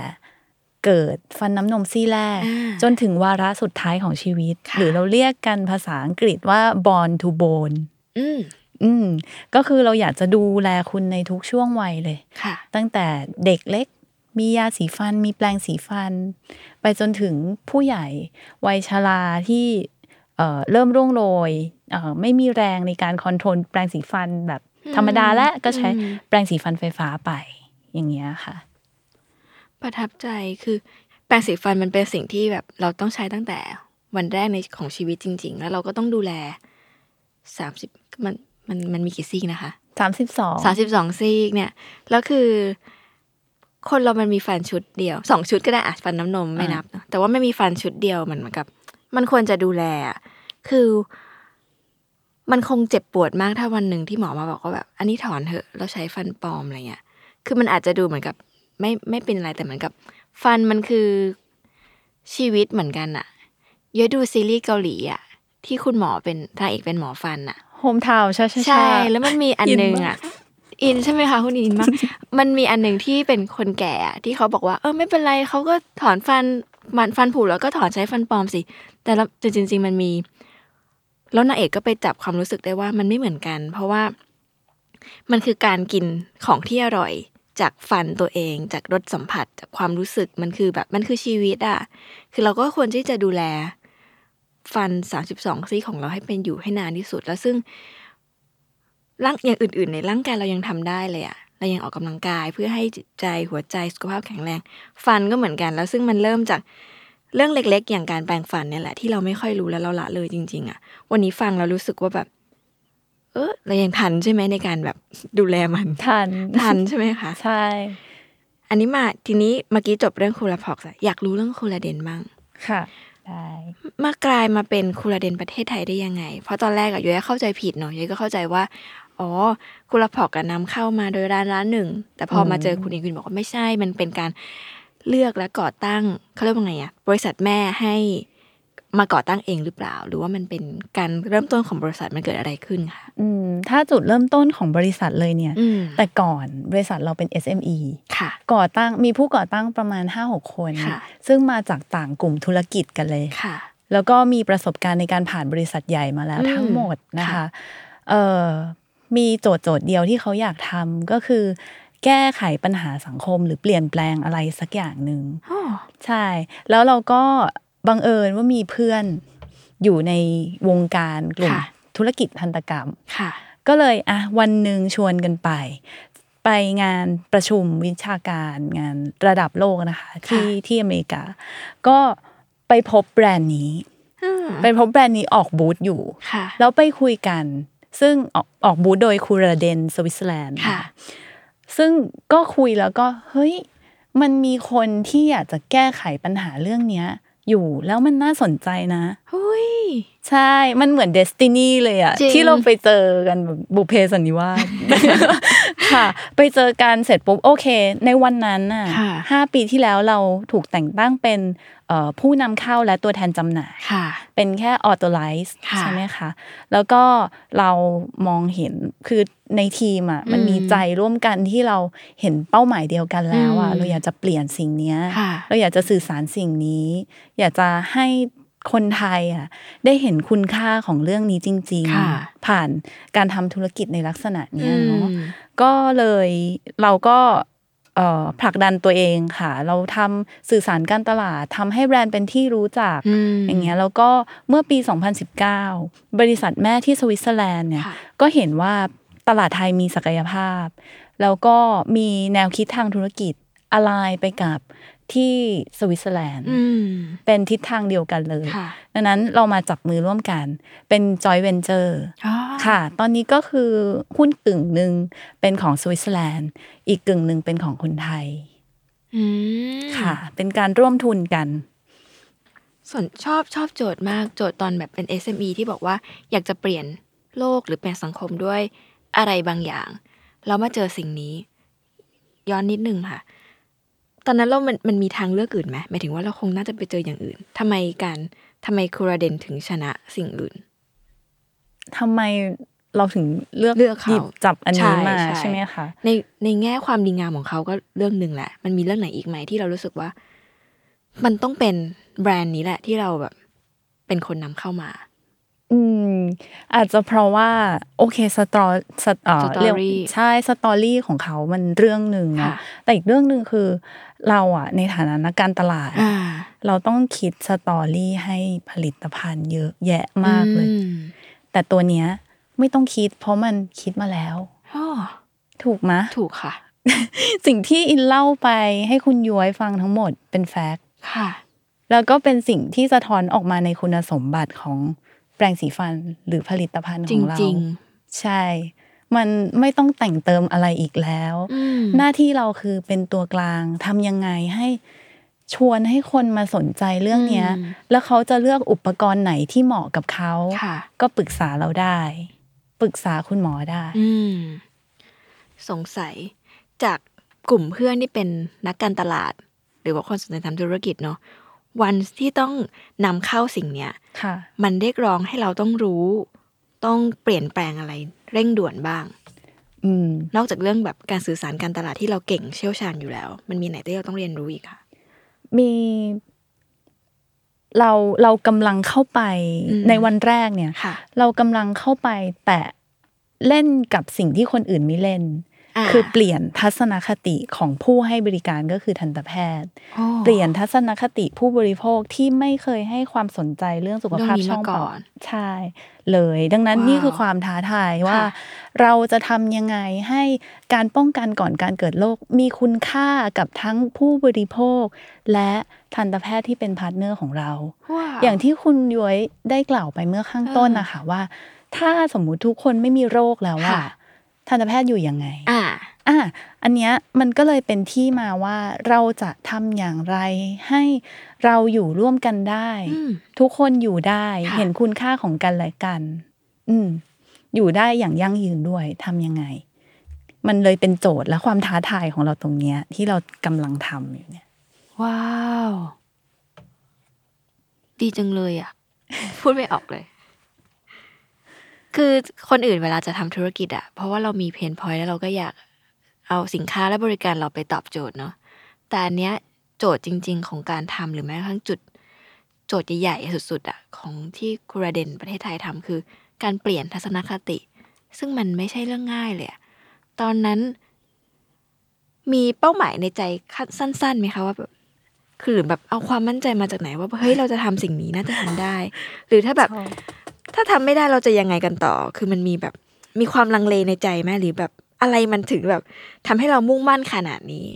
เกิดฟันน้ำนมซี่แรก
อ่า
จนถึงวาระสุดท้ายของชีวิต
ค่ะ
หรือเราเรียกกันภาษาอังกฤษว่า born to bone
อืม
อืมก็คือเราอยากจะดูแลคุณในทุกช่วงวัยเลย
ค่ะ
ตั้งแต่เด็กเล็ก มียาสีฟัน มีแปรงสีฟัน ไปจนถึงผู้ใหญ่วัยชราที่เอ่อเริ่มร่วงโรยเอ่อไม่มีแรงในการคอนโทรลแปรงสีฟันแบบธรรมดาและก็ใช้
อืม
แปรงสีฟันไฟฟ้าไป อย่างเงี้ยค่ะ
ประทับใจคือแปรงสีฟันมันเป็นสิ่งที่แบบเราต้องใช้ตั้งแต่วันแรกในของชีวิตจริง ๆ แล้วเราก็ต้องดูแลสามสิบมัน มันมันมีกี่ซี่นะคะ
32
สามสิบสองซี่เนี่ยแล้วคือ คนเรามันมีฟันชุดเดียวสองชุดก็ได้อะฟันน้ำนมไม่นับเนอะแต่ว่าไม่มีฟันชุดเดียวมันเหมือนกับ มันควรจะดูแลอะคือ มันคงเจ็บปวดมากถ้าวันหนึ่งที่หมอมาบอกว่าแบบ อันนี้ถอนเถอะเราใช้ฟันปลอมอะไรเงี้ยคือมันอาจจะดูเหมือนกับ ไม่ไม่เป็นอะไรแต่เหมือนกับ ฟันมันคือชีวิตเหมือนกันอะเยอะดูซีรีส์เกาหลีอะที่คุณหมอเป็นทางเอกเป็นหมอฟันอะ
โฮมทาวใช่ใช่
ใช่ แล้วมันมีอันหนึ่งอะอินใช่ไหมคะคุณอินมาก มันมีอันหนึ่งที่เป็นคนแก่อะที่เขาบอกว่า เออไม่เป็นไรเขาก็ถอนฟันมันฟันผุแล้วก็ถอนใช้ฟันปลอมสิ แต่ละแต่จริงๆมันมี แล้วนางเอกก็ไปจับความรู้สึกได้ว่ามันไม่เหมือนกัน เพราะว่า มันคือการกินของที่อร่อย จากฟันตัวเอง จากรสสัมผัสจากความรู้สึกมันคือแบบมันคือชีวิตอะ คือเราก็ควรที่จะดูแล ฟันสามสิบสองซี่ของเราให้เป็นอยู่ให้นานที่สุด แล้วซึ่งร่างอย่างอื่น ๆ ในร่างกายเรายังทำได้เลยอะเรายังออกกำลังกายเพื่อให้จิตใจหัวใจสุขภาพแข็งแรง ฟันก็เหมือนกัน แล้วซึ่งมันเริ่มจากเรื่องเล็ก ๆ อย่างการแปรงฟันเนี่ยแหละที่เราไม่ค่อยรู้แล้วเราละเลยจริง ๆอะวันนี้ฟังเรารู้สึกว่าแบบ เออเรายังทันใช่ไหมในการแบบดูแลมัน
ทัน
ทันใช่ไหมคะ
ใช่
อันนี้มาทีนี้เมื่อกี้จบเรื่องคูลาพ็อกซ์อะอยากรู้เรื่องคูลาเดนบ้าง
ค่ะ
มากลายมาเป็นคูลาเดนประเทศไทยได้ยังไง เพราะตอนแรกอะย้ยเข้าใจผิดเนาะย้ยก็เข้าใจว่า อ๋อคูลาพอกกันนำเข้ามาโดยร้านร้านหนึ่ง แต่พอมาเจอคุณอิงคุณบอกว่าไม่ใช่ มันเป็นการเลือกและก่อตั้งเขาเรียกว่าไงอะบริษัทแม่ให้ มาก่อตั้งเองหรือเปล่า หรือว่ามันเป็นการเริ่มต้นของบริษัทมันเกิดอะไรขึ้นคะ
อืมถ้าจุดเริ่มต้นของบริษัทเลยเนี่ย
อืม
แต่ก่อนบริษัทเราเป็น SME
ค่ะ
ก่อตั้งมีผู้ก่อตั้งประมาณ 5-6 คน
ค่ะ
ซึ่งมาจากต่างกลุ่มธุรกิจกันเลย
ค่ะ
แล้วก็มีประสบการณ์ในการผ่านบริษัทใหญ่มาแล้ว
อืม
ทั้งหมดนะคะ
ค่ะ
เอ่อมีโจทย์โจทย์เดียวที่เขาอยากทำก็คือแก้ไขปัญหาสังคมหรือเปลี่ยนแปลงอะไรสักอย่างหนึ่ง
อ๋อ
ใช่ แล้วเราก็ บังเอิญว่ามีเพื่อนอยู่ในวงการกลุ่ม
ค่ะ
ธุรกิจทันตกรรม
ค่ะ
ก็เลยอะวันหนึ่งชวนกันไป ไปงานประชุมวิชาการงานระดับโลกนะคะ ที่ที่อเมริกา ก็ไปพบแบรนด์นี้
อืม
ไปพบแบรนด์นี้ออกบูธอยู่
ค่ะ
แล้วไปคุยกัน ซึ่งออกออกบูธโดย Curaden สวิตเซอร์แลนด์
ค่ะ
ซึ่งก็คุยแล้วก็เฮ้ยมันมีคนที่อยากจะแก้ไขปัญหาเรื่องเนี้ย อยู่แล้วมันน่าสนใจนะ
เฮ้ย
ใช่ มันเหมือน destiny เลยอะ
จริง
ที่เราไปเจอกันแบบบุพเพสันนิวาสค่ะ ไปเจอกันเสร็จปุ๊บโอเค ในวันนั้นน่ะ
ค่ะ
ห้าปีที่แล้วเราถูกแต่งตั้งเป็นเอ่อผู้นำเข้าและตัวแทนจำหน่าย
ค่ะ
เป็นแค่ authorize
ค่ะ
ใช่ไหมคะ แล้วก็เรามองเห็นคือในทีมอะมันมีใจร่วมกันที่เราเห็นเป้าหมายเดียวกันแล้วอะ
อืม
เราอยากจะเปลี่ยนสิ่งเนี้ย
ค่ะ
เราอยากจะสื่อสารสิ่งนี้ อยากจะให้ คนไทยอะได้เห็นคุณค่าของเรื่องนี้จริง
ค่ะ
ๆผ่านการทำธุรกิจในลักษณะเนี้ยเนาะ
อืม
ก็เลยเราก็เอ่อผลักดันตัวเองค่ะ เราทำสื่อสารการตลาดทำให้แบรนด์เป็นที่รู้จัก
อืม
อย่างเงี้ยแล้วก็เมื่อปี 2019 บริษัทแม่ที่สวิตเซอร์แลนด์เนี่ย
ค่ะ
ก็เห็นว่าตลาดไทยมีศักยภาพ แล้วก็มีแนวคิดทางธุรกิจอะไรไปกับ ที่สวิตเซอร์แลนด์
อืม
เป็นทิศทางเดียวกันเลย
ค่ะ
ดังนั้นเรามาจับมือร่วมกัน เป็นจอยเวนเจอร์
อ๋อ
ค่ะ ตอนนี้ก็คือหุ้นกึ่งหนึ่งเป็นของสวิตเซอร์แลนด์ อีกกึ่งหนึ่งเป็นของคนไทย
อืม
ค่ะ เป็นการร่วมทุนกัน
ส่วนชอบชอบโจทย์มากโจทย์ตอนแบบเป็น SME ที่บอกว่าอยากจะเปลี่ยนโลกหรือเปลี่ยนสังคมด้วยอะไรบางอย่างแล้วมาเจอสิ่งนี้ ย้อนนิดนึงค่ะ ตอนนั้นเรามันมันมีทางเลือกอื่นไหมหมายถึงว่าเราคงน่าจะไปเจออย่างอื่นทำไมการทำไม Curaden ถึงชนะสิ่งอื่น
ทำไมเราถึงเลือก
เลือกเขา
หยิบจับอันนี้มา
ใช่ใช่
ใช่ไหมคะ
ในในแง่ความดีงามของเขาก็เรื่องหนึ่งแหละ มันมีเรื่องไหนอีกไหมที่เรารู้สึกว่า มันต้องเป็นแบรนด์นี้แหละ ที่เราแบบ เป็นคนนำเข้ามา
อืม อาจจะเพราะว่า โอเคสตอสตเอ่อ
สตอรี่
เรียกใช่ story ของเขามันเรื่องหนึ่งนะ
ค่ะ
แต่อีกเรื่องหนึ่งคือ เราอะในฐานะนักการตลาด
อ่า
เราต้องคิดสตอรี่ให้ผลิตภัณฑ์เยอะแยะมากเลย
อืม
แต่ตัวเนี้ยไม่ต้องคิด เพราะมันคิดมาแล้ว
อ๋อ
ถูกไหมะ
ถูกค่ะ
สิ่งที่อินเล่าไปให้คุณย้อยฟังทั้งหมดเป็นแฟกต์
ค่ะ
แล้วก็เป็นสิ่งที่สะท้อนออกมาในคุณสมบัติของแปรงสีฟันหรือผลิตภัณฑ์ของเรา
จริง
ใช่ มันไม่ต้องแต่งเติมอะไรอีกแล้ว
อืม
หน้าที่เราคือเป็นตัวกลางทำยังไงให้ชวนให้คนมาสนใจเรื่องเนี้ย
อืม
แล้วเขาจะเลือกอุปกรณ์ไหนที่เหมาะกับเขา
ค่ะ
ก็ปรึกษาเราได้ ปรึกษาคุณหมอได้
อืมสงสัยจากกลุ่มเพื่อนที่เป็นนักการตลาด หรือว่าคนสนใจทำธุรกิจเนาะวันที่ต้องนำเข้าสิ่งเนี้ย
ค่ะ
มันเรียกร้องให้เราต้องรู้ ต้องเปลี่ยนแปลงอะไรเร่งด่วนบ้าง
อืม
นอกจากเรื่องแบบการสื่อสารการตลาดที่เราเก่งเชี่ยวชาญอยู่แล้ว มันมีไหนที่เราต้องเรียนรู้อีกค่ะ
มี เราเรากำลังเข้าไป
อืม
ในวันแรกเนี่ย
ค่ะ
เรากำลังเข้าไปแต่เล่นกับสิ่งที่คนอื่นไม่เล่น
อ่า
คือเปลี่ยนทัศนคติของผู้ให้บริการก็คือทันตแพทย์
โอ้
เปลี่ยนทัศนคติผู้บริโภคที่ไม่เคยให้ความสนใจเรื่องสุขภาพ
เรื่องนี้
ช่อง
ปาก
มา
ก่
อนใช่ เลย ดังนั้น
ว้าว
นี่คือความท้าทายว่า
ค่ะ
เราจะทำยังไงให้การป้องกันก่อนการเกิดโรคมีคุณค่ากับทั้งผู้บริโภค และทันตแพทย์ที่เป็น partner ของเรา
ว้าว
อย่างที่คุณย้อยได้กล่าวไปเมื่อข้างต้นนะคะว่า ถ้าสมมุติทุกคนไม่มีโรคแล้วว่า
ค่ะ
ทันตแพทย์อยู่ยังไง
อ่า
อะอันเนี้ยมันก็เลยเป็นที่มาว่าเราจะทำอย่างไรให้เราอยู่ร่วมกันได้
อืม
ทุกคนอยู่ได้
ค่ะ
เห็นคุณค่าของกันและกัน อืม อยู่ได้อย่างยั่งยืนด้วยทำยังไง มันเลยเป็นโจทย์และความท้าทายของเราตรงเนี้ย ที่เรากำลังทำอยู่เนี่ย
ว้าว ดีจังเลยอะ พูดไม่ออกเลย คือคนอื่นเวลาจะทำธุรกิจอะเพราะว่าเรามีเพนพอยต์แล้วเราก็อยากเอาสินค้าและบริการเราไปตอบโจทย์เนาะแต่อันเนี้ยโจทย์จริง ๆ ของการทำหรือแม้กระทั่งจุด โจทย์ใหญ่ๆสุดๆอะของที่คูราเดนประเทศไทยทำคือ การเปลี่ยนทัศนคติ ซึ่งมันไม่ใช่เรื่องง่ายเลยอะตอนนั้น มีเป้าหมายในใจสั้นๆไหมคะว่าแบบคือหรือแบบเอาความมั่นใจมาจากไหนว่าเฮ้ยเราจะทำสิ่งนี้น่าจะทำได้ หรือถ้าแบบ ถ้าทำไม่ได้เราจะยังไงกันต่อ คือมันมีแบบมีความลังเลในใจไหมหรือแบบอะไรมันถึงแบบทำให้เรามุ่งมั่นขนาดนี้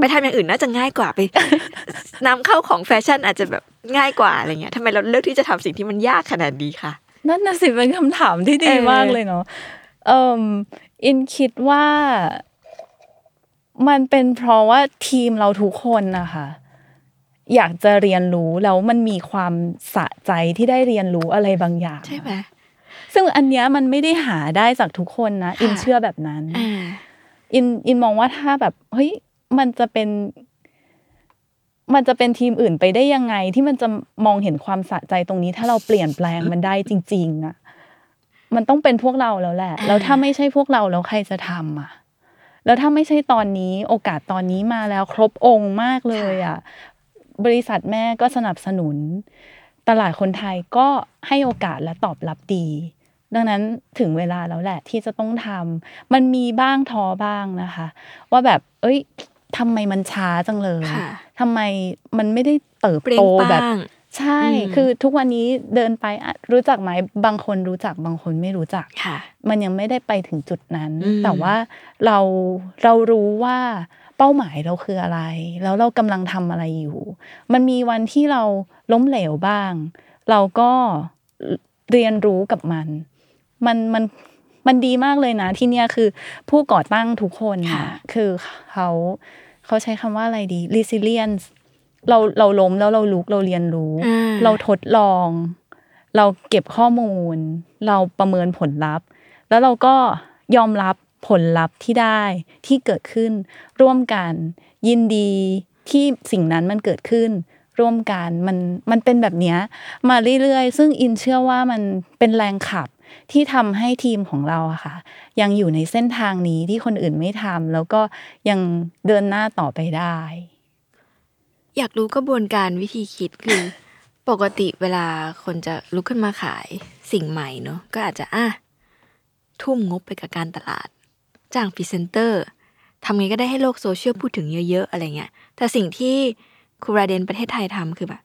ไปทำอย่างอื่นน่าจะง่ายกว่าไปนำเข้าของแฟชั่นอาจจะแบบง่ายกว่าอะไรเงี้ยทำไมเราเลือกที่จะทำสิ่งที่มันยากขนาดนี้คะ
นั่นน่ะสิเป็นคำถามที่ดี
เออ
มากเลยเนาะเอ่มอินคิดว่า มันเป็นเพราะว่าทีมเราทุกคนนะคะ อยากจะเรียนรู้แล้วมันมีความสะใจที่ได้เรียนรู้อะไรบางอย่าง
ใช่ไหม
ซึ่งอันเนี้ยมันไม่ได้หาได้จากทุกคนนะอินเชื่อแบบนั้น
อ่า
อินอินมองว่าถ้าแบบเฮ้ยมันจะเป็น มันจะเป็นทีมอื่นไปได้ยังไง ที่มันจะมองเห็นความสะใจตรงนี้ ถ้าเราเปลี่ยนแปลงมันได้จริง ๆอะมันต้องเป็นพวกเราแล้วแหละ แล้วถ้าไม่ใช่พวกเราแล้วใครจะทำอะ แล้วถ้าไม่ใช่ตอนนี้ โอกาสตอนนี้มาแล้วครบองค์มากเลยอะ บริษัทแม่ก็สนับสนุน ตลาดคนไทยก็ให้โอกาสและตอบรับดี ดังนั้นถึงเวลาแล้วแหละที่จะต้องทำมันมีบ้างท้อบ้างนะคะ ว่าแบบ เอ้ยทำไมมันช้าจังเลย
ค่ะ
ทำไมมันไม่ได้เติบ
เปรี้ย
โต
ง
แบบ
ป้าง
ใช่
อืม
คือทุกวันนี้เดินไปอะรู้จักไหมบางคนรู้จักบางคนไม่รู้จัก
ค่ะ
มันยังไม่ได้ไปถึงจุดนั้น
อืม
แต่ว่าเราเรารู้ว่า เป้าหมายเราคืออะไร แล้วเรากำลังทำอะไรอยู่ มันมีวันที่เราล้มเหลวบ้าง เราก็เรียนรู้กับมัน มันมันมันดีมากเลยนะที่เนี่ยคือผู้ก่อตั้งทุกคน
ค่ะ
นะคือเขาเขาใช้คำว่าอะไรดี resilience เราเราล้มแล้วเราลุกเราเรียนรู้
อ่า
เราทดลอง เราเก็บข้อมูล เราประเมินผลลัพธ์ แล้วเราก็ยอมรับ ผลลัพธ์ที่ได้ที่เกิดขึ้น ร่วมกัน ยินดีที่สิ่งนั้นมันเกิดขึ้น ร่วมกันมันมันเป็นแบบนี้มาเรื่อยๆ ซึ่งอินเชื่อว่ามันเป็นแรงขับที่ทำให้ทีมของเราอะค่ะ ยังอยู่ในเส้นทางนี้ที่คนอื่นไม่ทำแล้วก็ยังเดินหน้าต่อไปได้
อยากรู้กระบวนการวิธีคิดคือ ปกติเวลาคนจะลุกขึ้นมาขายสิ่งใหม่เนอะก็อาจจะอะทุ่มงบไปกับการตลาด จ้างพรีเซนเตอร์ทำไงก็ได้ให้โลกโซเชียลพูดถึงเยอะ ๆ อะไรเงี้ย แต่สิ่งที่ Curaden ประเทศไทยทำคือแบบ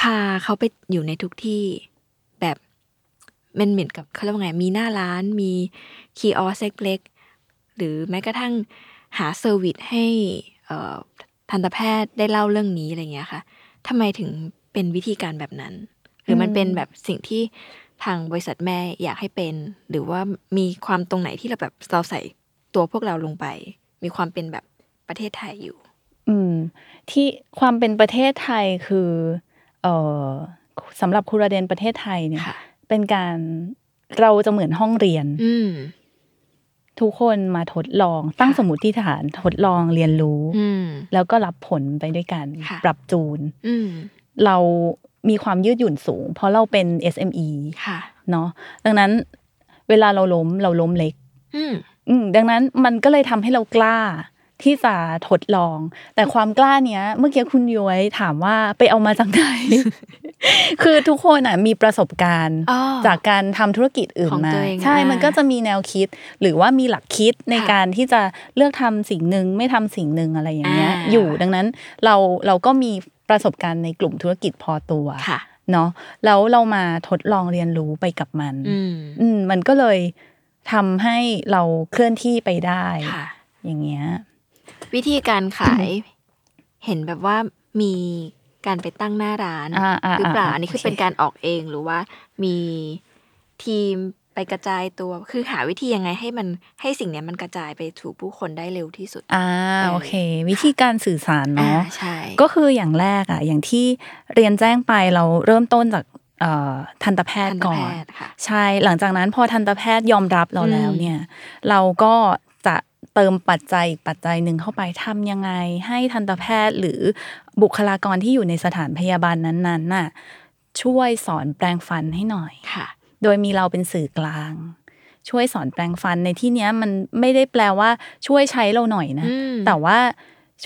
พาเขาไปอยู่ในทุกที่แบบมันเหมือนกับเขาเรียกว่าไง มีหน้าร้าน มี kioskเล็กๆหรือแม้กระทั่งหาเซอร์วิสให้ทันตแพทย์ได้เล่าเรื่องนี้อะไรเงี้ยค่ะทำไมถึงเป็นวิธีการแบบนั้น หรือมันเป็นแบบสิ่งที่ ทางบริษัทแม่อยากให้เป็น หรือว่ามีความตรงไหนที่เราแบบเราใส่ตัวพวกเราลงไป มีความเป็นแบบประเทศไทยอยู่
อืม ที่ความเป็นประเทศไทยคือเอ่อสำหรับครูราเดนประเทศไทยเนี่ย
ค่ะ
เป็นการเราจะเหมือนห้องเรียน
อืม
ทุกคนมาทดลองตั้งสมมติฐานทดลองเรียนรู้
อืม
แล้วก็รับผลไปด้วยกัน
ค่ะ
ปรับจูน
อืม
เรา มีความยืดหยุ่นสูง เพราะเราเป็น SME
ค่ะ
เนาะดังนั้นเวลาเราล้มเราล้มเล็ก
อืม
อืมดังนั้นมันก็เลยทำให้เรากล้าที่จะทดลอง แต่ความกล้าเนี้ย เมื่อกี้คุณย้อยถามว่าไปเอามาจากไหน คือทุกคนอะมีประสบการณ์
อ๋อ
จากการทำธุรกิจอื่น
ของ
มา
ตัวเอง
ใช่
อ่ามั
มันก็จะมีแนวคิด หรือว่ามีหลักคิดใน
ค่ะ
การที่จะเลือกทำสิ่งหนึ่งไม่ทำสิ่งหนึ่งอะไรอย่างเงี้ย
อ่า
อยู่ดังนั้นเราเราก็มี ประสบการณ์ในกลุ่มธุรกิจพอตัว
ค่ะ
เนาะแล้วเรามาทดลองเรียนรู้ไปกับมัน
อืม
อืมมันก็เลยทำให้เราเคลื่อนที่ไปได้
ค่ะ
อย่างเงี้ย
วิธีการขายเห็นแบบว่ามีการไปตั้งหน้าร้าน
อ่าอ่า
หรือเปล่า
อ่า
อันนี้คือ
โอเค
เป็นการออกเองหรือว่ามีทีม ไปกระจายตัว คือหาวิธียังไงให้มันให้สิ่งเนี้ยมันกระจายไปถูกผู้คนได้เร็วที่สุด
อ่า
เออ
โอเค วิธีการสื่อสาร
อ่า
เนาะ
ใช่
ก็คืออย่างแรกอะ อย่างที่เรียนแจ้งไปเราเริ่มต้นจากเอ่อทันตแพท
ทั
ย์
นต
ก่อ
แพ
น
ทย์ค่ะ
ใช่หลังจากนั้นพอทันตแพทย์ยอมรับเราแล้ว
อืม
เนี่ย เราก็จะเติมปัจจัยอีกปัจจัยหนึ่งเข้าไปทำยังไง ให้ทันตแพทย์หรือบุคลากรที่อยู่ในสถานพยาบาลนั้นๆน่ะช่วยสอนแปลงฟันให้หน่อย
ค่ะ
โดยมีเราเป็นสื่อกลาง ช่วยสอนแปลงฟันในที่เนี้ยมันไม่ได้แปลว่าช่วยใช้เราหน่อยนะ
อืม
แต่ว่า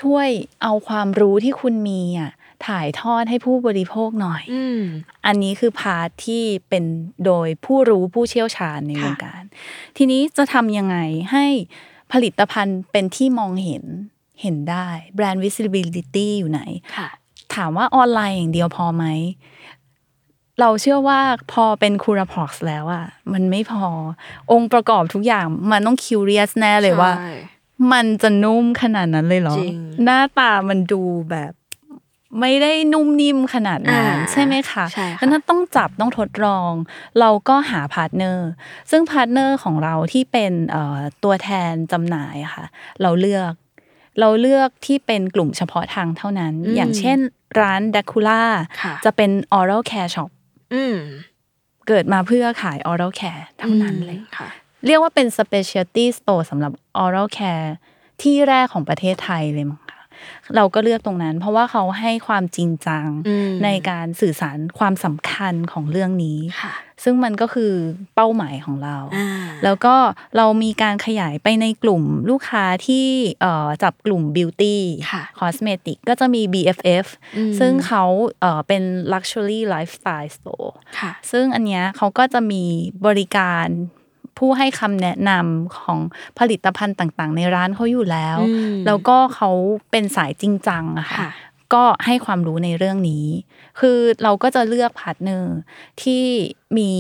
ช่วยเอาความรู้ที่คุณมีอะถ่ายทอดให้ผู้บริโภคหน่อย
อืม
อันนี้คือพาร์ทที่เป็นโดยผู้รู้ผู้เชี่ยวชาญใน
ค่ะ
วงการ ทีนี้จะทำยังไงให้ผลิตภัณฑ์เป็นที่มองเห็นเห็นได้แบรนด์ visibility อยู่ไหน
ค่ะ
ถามว่าออนไลน์อย่างเดียวพอไหม เราเชื่อว่าพอเป็นคูราพ็อกซ์แล้วอะมันไม่พอองค์ประกอบทุกอย่างมันต้องคิวเรียสแน่เลยว่า
ใช่
มันจะนุ่มขนาดนั้นเลยเหรอ
จริง
หน้าตามันดูแบบ ไม่ได้นุ่มนิ่มขนาดนั้น
อ่า
ใช่ไหมคะ
ใช่ค่ะ
ดังนั้นต้องจับต้องทดลอง เราก็หา partner ซึ่ง partner ของเราที่เป็นเอ่อตัวแทนจำหน่ายอะค่ะ เราเลือกเราเลือกที่เป็นกลุ่มเฉพาะทางเท่านั้น
อืม
อย่างเช่นร้านดักคูล่า
ค่ะ
จะเป็น oral care shop
อืม
เกิดมาเพื่อขาย oral care เท่านั้นเลย
ค่ะ
เรียกว่าเป็น specialty store สำหรับ oral care ที่แรกของประเทศไทยเลยมั้งคะ เราก็เลือกตรงนั้น เพราะว่าเขาให้ความจริงจัง
อืม
ในการสื่อสารความสำคัญของเรื่องนี้
ค่ะ
ซึ่งมันก็คือเป้าหมายของเรา
อ่า
แล้วก็เรามีการขยายไปในกลุ่มลูกค้าที่เอ่อจับกลุ่ม beauty
ค่ะ
cosmetic ก็จะมี BFF
อืม
ซึ่งเขาเอ่อเป็น luxury lifestyle store
ค่ะ
ซึ่งอันเนี้ยเขาก็จะมีบริการ ผู้ให้คำแนะนำของผลิตภัณฑ์ต่าง ๆ ในร้านเขาอยู่แล้ว
อืม
แล้วก็เขาเป็นสายจริงจังอะค่ะ
ค่ะ
ก็ให้ความรู้ในเรื่องนี้ คือเราก็จะเลือก partner ที่มี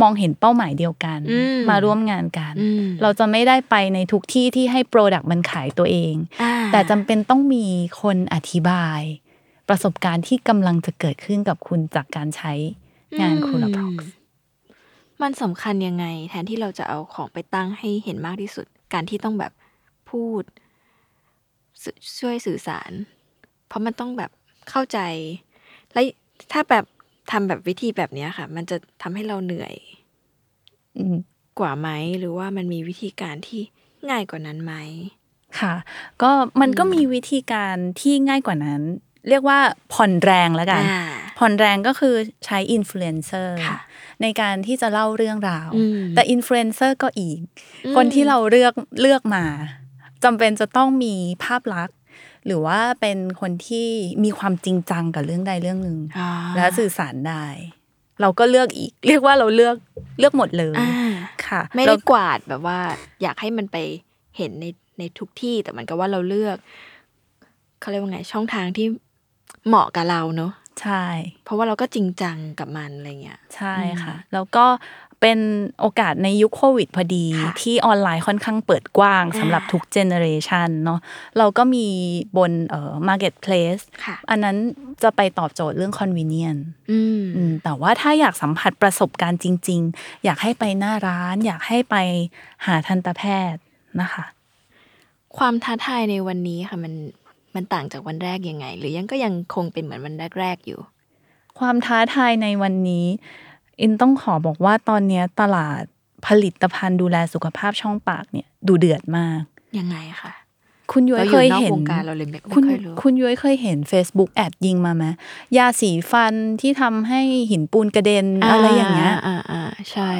มองเห็นเป้าหมายเดียวกัน
อืม
มาร่วมงานกัน
อืม
เราจะไม่ได้ไปในทุกที่ที่ให้ product มันขายตัวเอง
อ่า
แต่จำเป็นต้องมีคนอธิบาย ประสบการณ์ที่กำลังจะเกิดขึ้นกับคุณจากการใช้งานคูลาพ็อกซ์
มันสำคัญยังไง แทนที่เราจะเอาของไปตั้งให้เห็นมากที่สุด การที่ต้องแบบพูดสช่วยสื่อสาร เพราะมันต้องแบบเข้าใจ และถ้าแบบทำแบบวิธีแบบเนี้ยค่ะ มันจะทำให้เราเหนื่อย
อืม
กว่าไหม หรือว่ามันมีวิธีการที่ง่ายกว่านั้นไหม
ค่ะ ก็มันก็มีวิธีการที่ง่ายกว่านั้น เรียกว่าผ่อนแรงแล้วกัน
อ่า
ผ่อนแรงก็คือใช้อินฟลูเอนเซอร์
ค่ะ
ในการที่จะเล่าเรื่องราว
อืม
แต่อินฟลูเอนเซอร์ก็อีก
อืม
คนที่เราเลือกเลือกมาจำเป็นจะต้องมีภาพลักษณ์ หรือว่าเป็นคนที่มีความจริงจังกับเรื่องใดเรื่องหนึ่ง
อ่า
และสื่อสารได้ เราก็เลือกอีก เรียกว่าเราเลือกเลือกหมดเลย
อ่า
ค่ะ
ไม่
แล้
ได้
ว
กวาดแบบว่า อยากให้มันไปเห็นในในทุกที่แต่มันก็ว่าเราเลือกเขาเรียกว่าไงช่องทางที่ เหมาะกับเราเนอะ
ใช่
เพราะว่าเราก็จริงจังกับมันอะไรเงี้ย
ใช่ค่ะ แล้วก็เป็นโอกาสในยุคโควิดพอดี
ค่ะ
ที่ออนไลน์ค่อนข้างเปิดกว้าง
อ่า
สำหรับทุกเจเนอเรชันเนาะเราก็มีบนเอ่อ marketplace
ค่ะ
อันนั้นจะไปตอบโจทย์เรื่อง convenience
อืม
อืมแต่ว่าถ้าอยากสัมผัสประสบการณ์จริง ๆ อยากให้ไปหน้าร้าน อยากให้ไปหาทันตแพทย์นะคะ
ความท้าทายในวันนี้ค่ะมัน มันต่างจากวันแรกยังไง หรือยังก็ยังคงเป็นเหมือนวันแรกๆอยู่
ความท้าทายในวันนี้อินต้องขอบอกว่าตอนเนี้ยตลาดผลิตภัณฑ์ดูแลสุขภาพช่องปากเนี่ยดูเดือดมาก
ยังไงคะ
คุณย้อย
เราอ
เค
ยู่
ย
นอก
เห็น
วงการเราเลยไม่ไม่
คุณ
ค่อยรู้
คุณย้อยเคยเห็น Facebook แอดยิงมาไหมยาสีฟันที่ทำให้หินปูนกระเด็นอะไรอย่างเงี้ย
อ่าอ่าใช่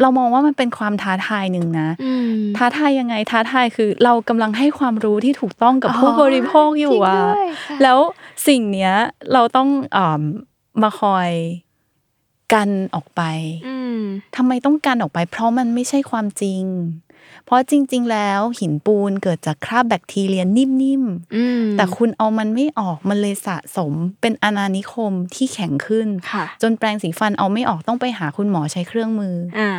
เรามองว่ามันเป็นความท้าทายหนึ่งนะ
อืม
ท้าทายยังไงท้าทายคือ เรากำลังให้ความรู้ที่ถูกต้องกับ
อ๋อ
ผู้บริโภคอยู่อะ
จริงด้วยค่ะ
แล้วสิ่งเนี้ยเราต้องอมมาคอยกันออกไป
อืม
ทำไมต้องกันออกไป เพราะมันไม่ใช่ความจริง เพราะจริง ๆ แล้วหินปูนเกิดจากคราบแบคทีเรียนิ่มๆ
อืม
แต่คุณเอามันไม่ออกมันเลยสะสมเป็นอาณานิคมที่แข็งขึ้น
ค่ะ
จนแปรงสีฟันเอาไม่ออกต้องไปหาคุณหมอใช้เครื่องมือ
อ่า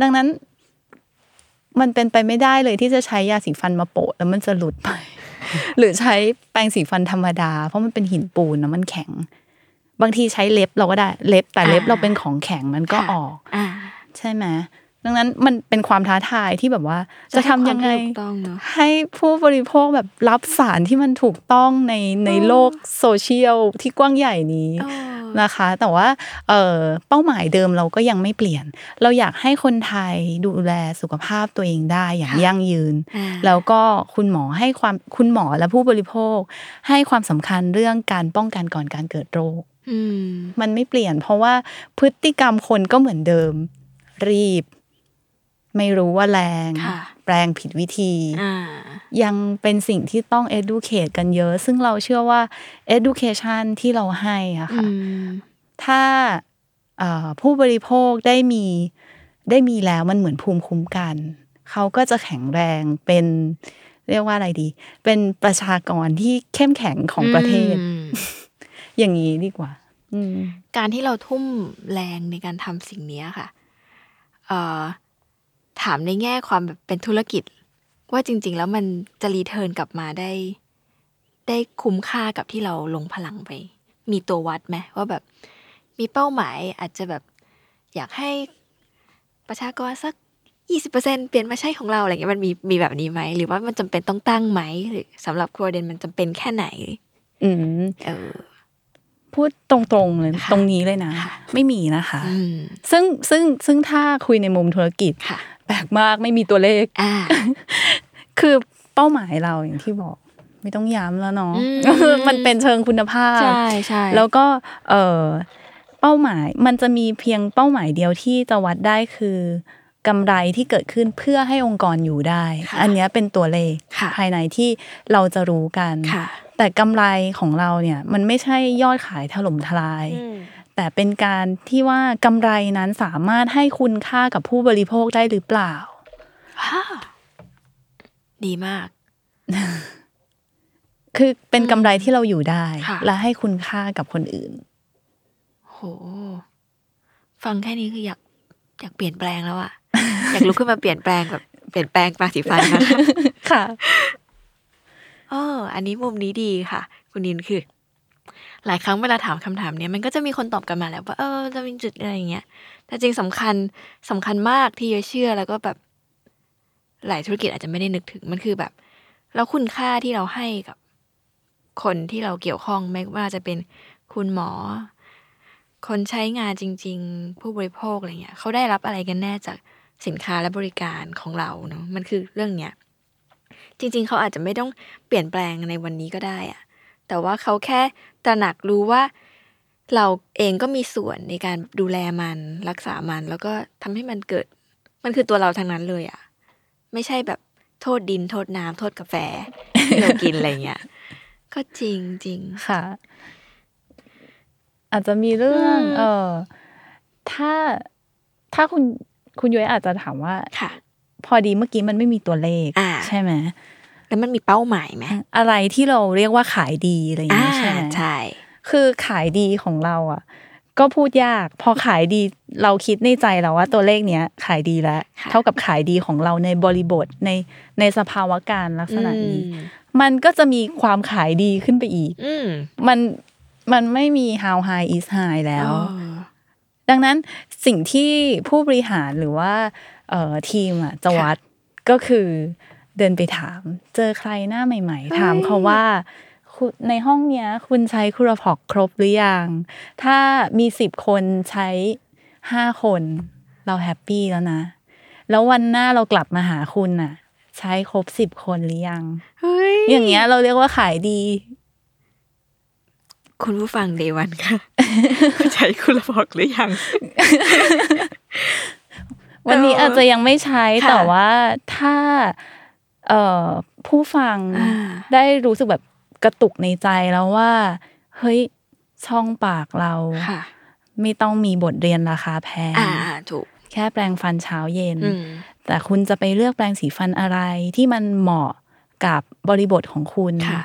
ดังนั้น มันเป็นไปไม่ได้เลยที่จะใช้ยาสีฟันมาโปะแล้วมันจะหลุดไป หรือใช้แปรงสีฟันธรรมดา เพราะมันเป็นหินปูนนะมันแข็ง บางทีใช้เล็บเราก็ได้ เล็บแต่เล็บ
อ่า
เราเป็นของแข็งมันก็
ค่ะ
ออก
อ่า
ใช่ไหม ดังนั้นมันเป็นความท้าทายที่แบบว่า จะทำยังไง
ให้ความถูกต้องเนอะ
ให้ผู้บริโภคแบบรับสารที่มันถูกต้องในในโลกโซเชียลที่กว้างใหญ่นี้
เออ
นะคะ แต่ว่าเอ่อเป้าหมายเดิมเราก็ยังไม่เปลี่ยน เราอยากให้คนไทยดูแลสุขภาพตัวเองได้อย่างยั่งยืน
อ่า
แล้วก็คุณหมอให้ความคุณหมอและผู้บริโภค ให้ความสำคัญเรื่องการป้องกันก่อนการเกิดโรค
อืม
มันไม่เปลี่ยน เพราะว่าพฤติกรรมคนก็เหมือนเดิม รีบ ไม่รู้ว่าแรง
ค่ะ
แปลงผิดวิธี
อ่า
ยังเป็นสิ่งที่ต้อง educate กันเยอะ ซึ่งเราเชื่อว่า education ที่เราให้อะ
อื
ค่ะ
ม
ถ้าเอ่อผู้บริโภคได้มีได้มีแล้วมันเหมือนภูมิคุ้มกัน เขาก็จะแข็งแรงเป็นเรียกว่าอะไรดี เป็นประชากรที่เข้มแข็งของประเทศ
อืม
อย่างนี้ดีกว่าอืม
การที่เราทุ่มแรงในการทำสิ่งเนี้ยค่ะเอ่อ ถามในแง่ความแบบเป็นธุรกิจ ว่าจริง ๆ แล้วมันจะรีเทิร์นกลับมาได้ ได้คุ้มค่ากับที่เราลงพลังไป มีตัววัดไหมว่าแบบมีเป้าหมายอาจจะแบบอยากให้ประชากรสักยี่สิบเปอร์เซ็นเปลี่ยนมาใช้ของเราอะไรเงี้ยมันมีมีแบบนี้ไหม หรือว่ามันจำเป็นต้องตั้งไหมหรือสำหรับครัวเดนมันจำเป็นแค่ไหน
อืม
เออ
พูดตรงๆเลย
ค่ะ
ตรงนี้เลยนะ
ค่ะ
ไม่มีนะคะ
อืม
ซึ่งซึ่งซึ่งถ้าคุยในมุมธุรกิจ
ค่ะ
แปลกมากไม่มีตัวเลข
อ่า
คือเป้าหมายเราอย่างที่บอก ไม่ต้องย้ำแล้วเนาะ
อืม
มันเป็นเชิงคุณภาพ
ใช่ใช่
แล้วก็เออเป้าหมายมันจะมีเพียงเป้าหมายเดียวที่จะวัดได้คือกำไรที่เกิดขึ้นเพื่อให้องค์กรอยู่ได้ อันเนี้ยเป็นตัวเลข
ค่ะ
ภายในที่เราจะรู้กัน
ค่ะ
แต่กำไรของเราเนี่ย มันไม่ใช่ยอดขายถล่มทลาย แต่เป็นการที่ว่ากำไรนั้นสามารถให้คุณค่ากับผู้บริโภคได้หรือเปล่า
ว้าดีมาก
คือเป็นกำไรที่เราอยู่ได้
ค่ะ
และให้คุณค่ากับคนอื่น
โห ฟังแค่นี้คืออยากอยากเปลี่ยนแปลงแล้วอะอยากลุกขึ้นมาเปลี่ยนแปลงแบบเปลี่ยนแปลงปลาสีฟันนะคะ
ค่ะ
เอออันนี้มุมนี้ดีค่ะ คุณนินคือ หลายครั้งเวลาถามคำถามเนี้ยมันก็จะมีคนตอบกันมาแล้วว่าเออจะมีจุดอะไรอย่างเงี้ยแต่จริงสำคัญสำคัญมากที่จะเชื่อแล้วก็แบบ หลายธุรกิจอาจจะไม่ได้นึกถึงมันคือแบบ แล้วคุณค่าที่เราให้กับคนที่เราเกี่ยวข้องไม่ว่าจะเป็นคุณหมอ คนใช้งานจริง ๆ ผู้บริโภคอะไรเงี้ยเขาได้รับอะไรกันแน่จากสินค้าและบริการของเราเนาะมันคือเรื่องเนี้ยจริง ๆ เขาอาจจะไม่ต้องเปลี่ยนแปลงในวันนี้ก็ได้อะ แต่ว่าเขาแค่ตระหนักรู้ว่า เราเองก็มีส่วนในการดูแลมันรักษามัน แล้วก็ทำให้มันเกิด มันคือตัวเราทางนั้นเลยอะ่ะ ไม่ใช่แบบโทษดินโทษน้ำโทษกาแฟที่เรากินอะไรเงี้ยก็จริงจริง
ค่ะ อาจจะมีเรื่อง
อืม
เออถ้าถ้าคุณคุณย้อยอาจจะถามว่า
ค่ะ
พอดีเมื่อกี้มันไม่มีตัวเลข
อ่า
ใช่ไหม
แล้วมันมีเป้าหมายไหม
อะไรที่เราเรียกว่าขายดีอะไรอย่าง
อ่า
เงี้ยใช่ไหม
ใช่
คือขายดีของเราอะ ก็พูดยาก พอขายดีเราคิดในใจแล้วว่าตัวเลขเนี้ยขายดีแล้ว เท่ากับขายดีของเราในบริบทในในสภาวะการลักษณะนี้
อืม
มันก็จะมีความขายดีขึ้นไปอีก
อืม
มันมันไม่มี how high is high แล้ว
อ๋อ
ดังนั้นสิ่งที่ผู้บริหารหรือว่าเอ่อทีมอะจะวัดก็คือ เดินไปถาม เจอใครหน้าใหม่ ๆ ถามเขาว่าคุณในห้องเนี้ย คุณใช้คูราพอกครบหรือยัง ถ้ามีสิบคนใช้ห้าคน เราแฮปปี้แล้วนะ แล้ววันหน้าเรากลับมาหาคุณน่ะ ใช้ครบสิบคนหรือยัง
เฮ้ย
อย่างเงี้ยเราเรียกว่าขายดี
คุณผู้ฟังเดวันค่ะ ใช้คุณระบอกหรือยัง
วันนี้อาจจะยังไม่ใช้
ค่ะ
แต่ว่าถ้าเอ่อ ผู้ฟัง
อ่า
ได้รู้สึกแบบกระตุกในใจแล้วว่า เฮ้ยช่องปากเรา
ค่ะ
ไม่ต้องมีบทเรียนราคาแพง
อ่าถูก
แค่แปรงฟันเช้าเย็น
อืม
แต่คุณจะไปเลือกแปรงสีฟันอะไรที่มันเหมาะกับบริบทของคุณ
ค่ะ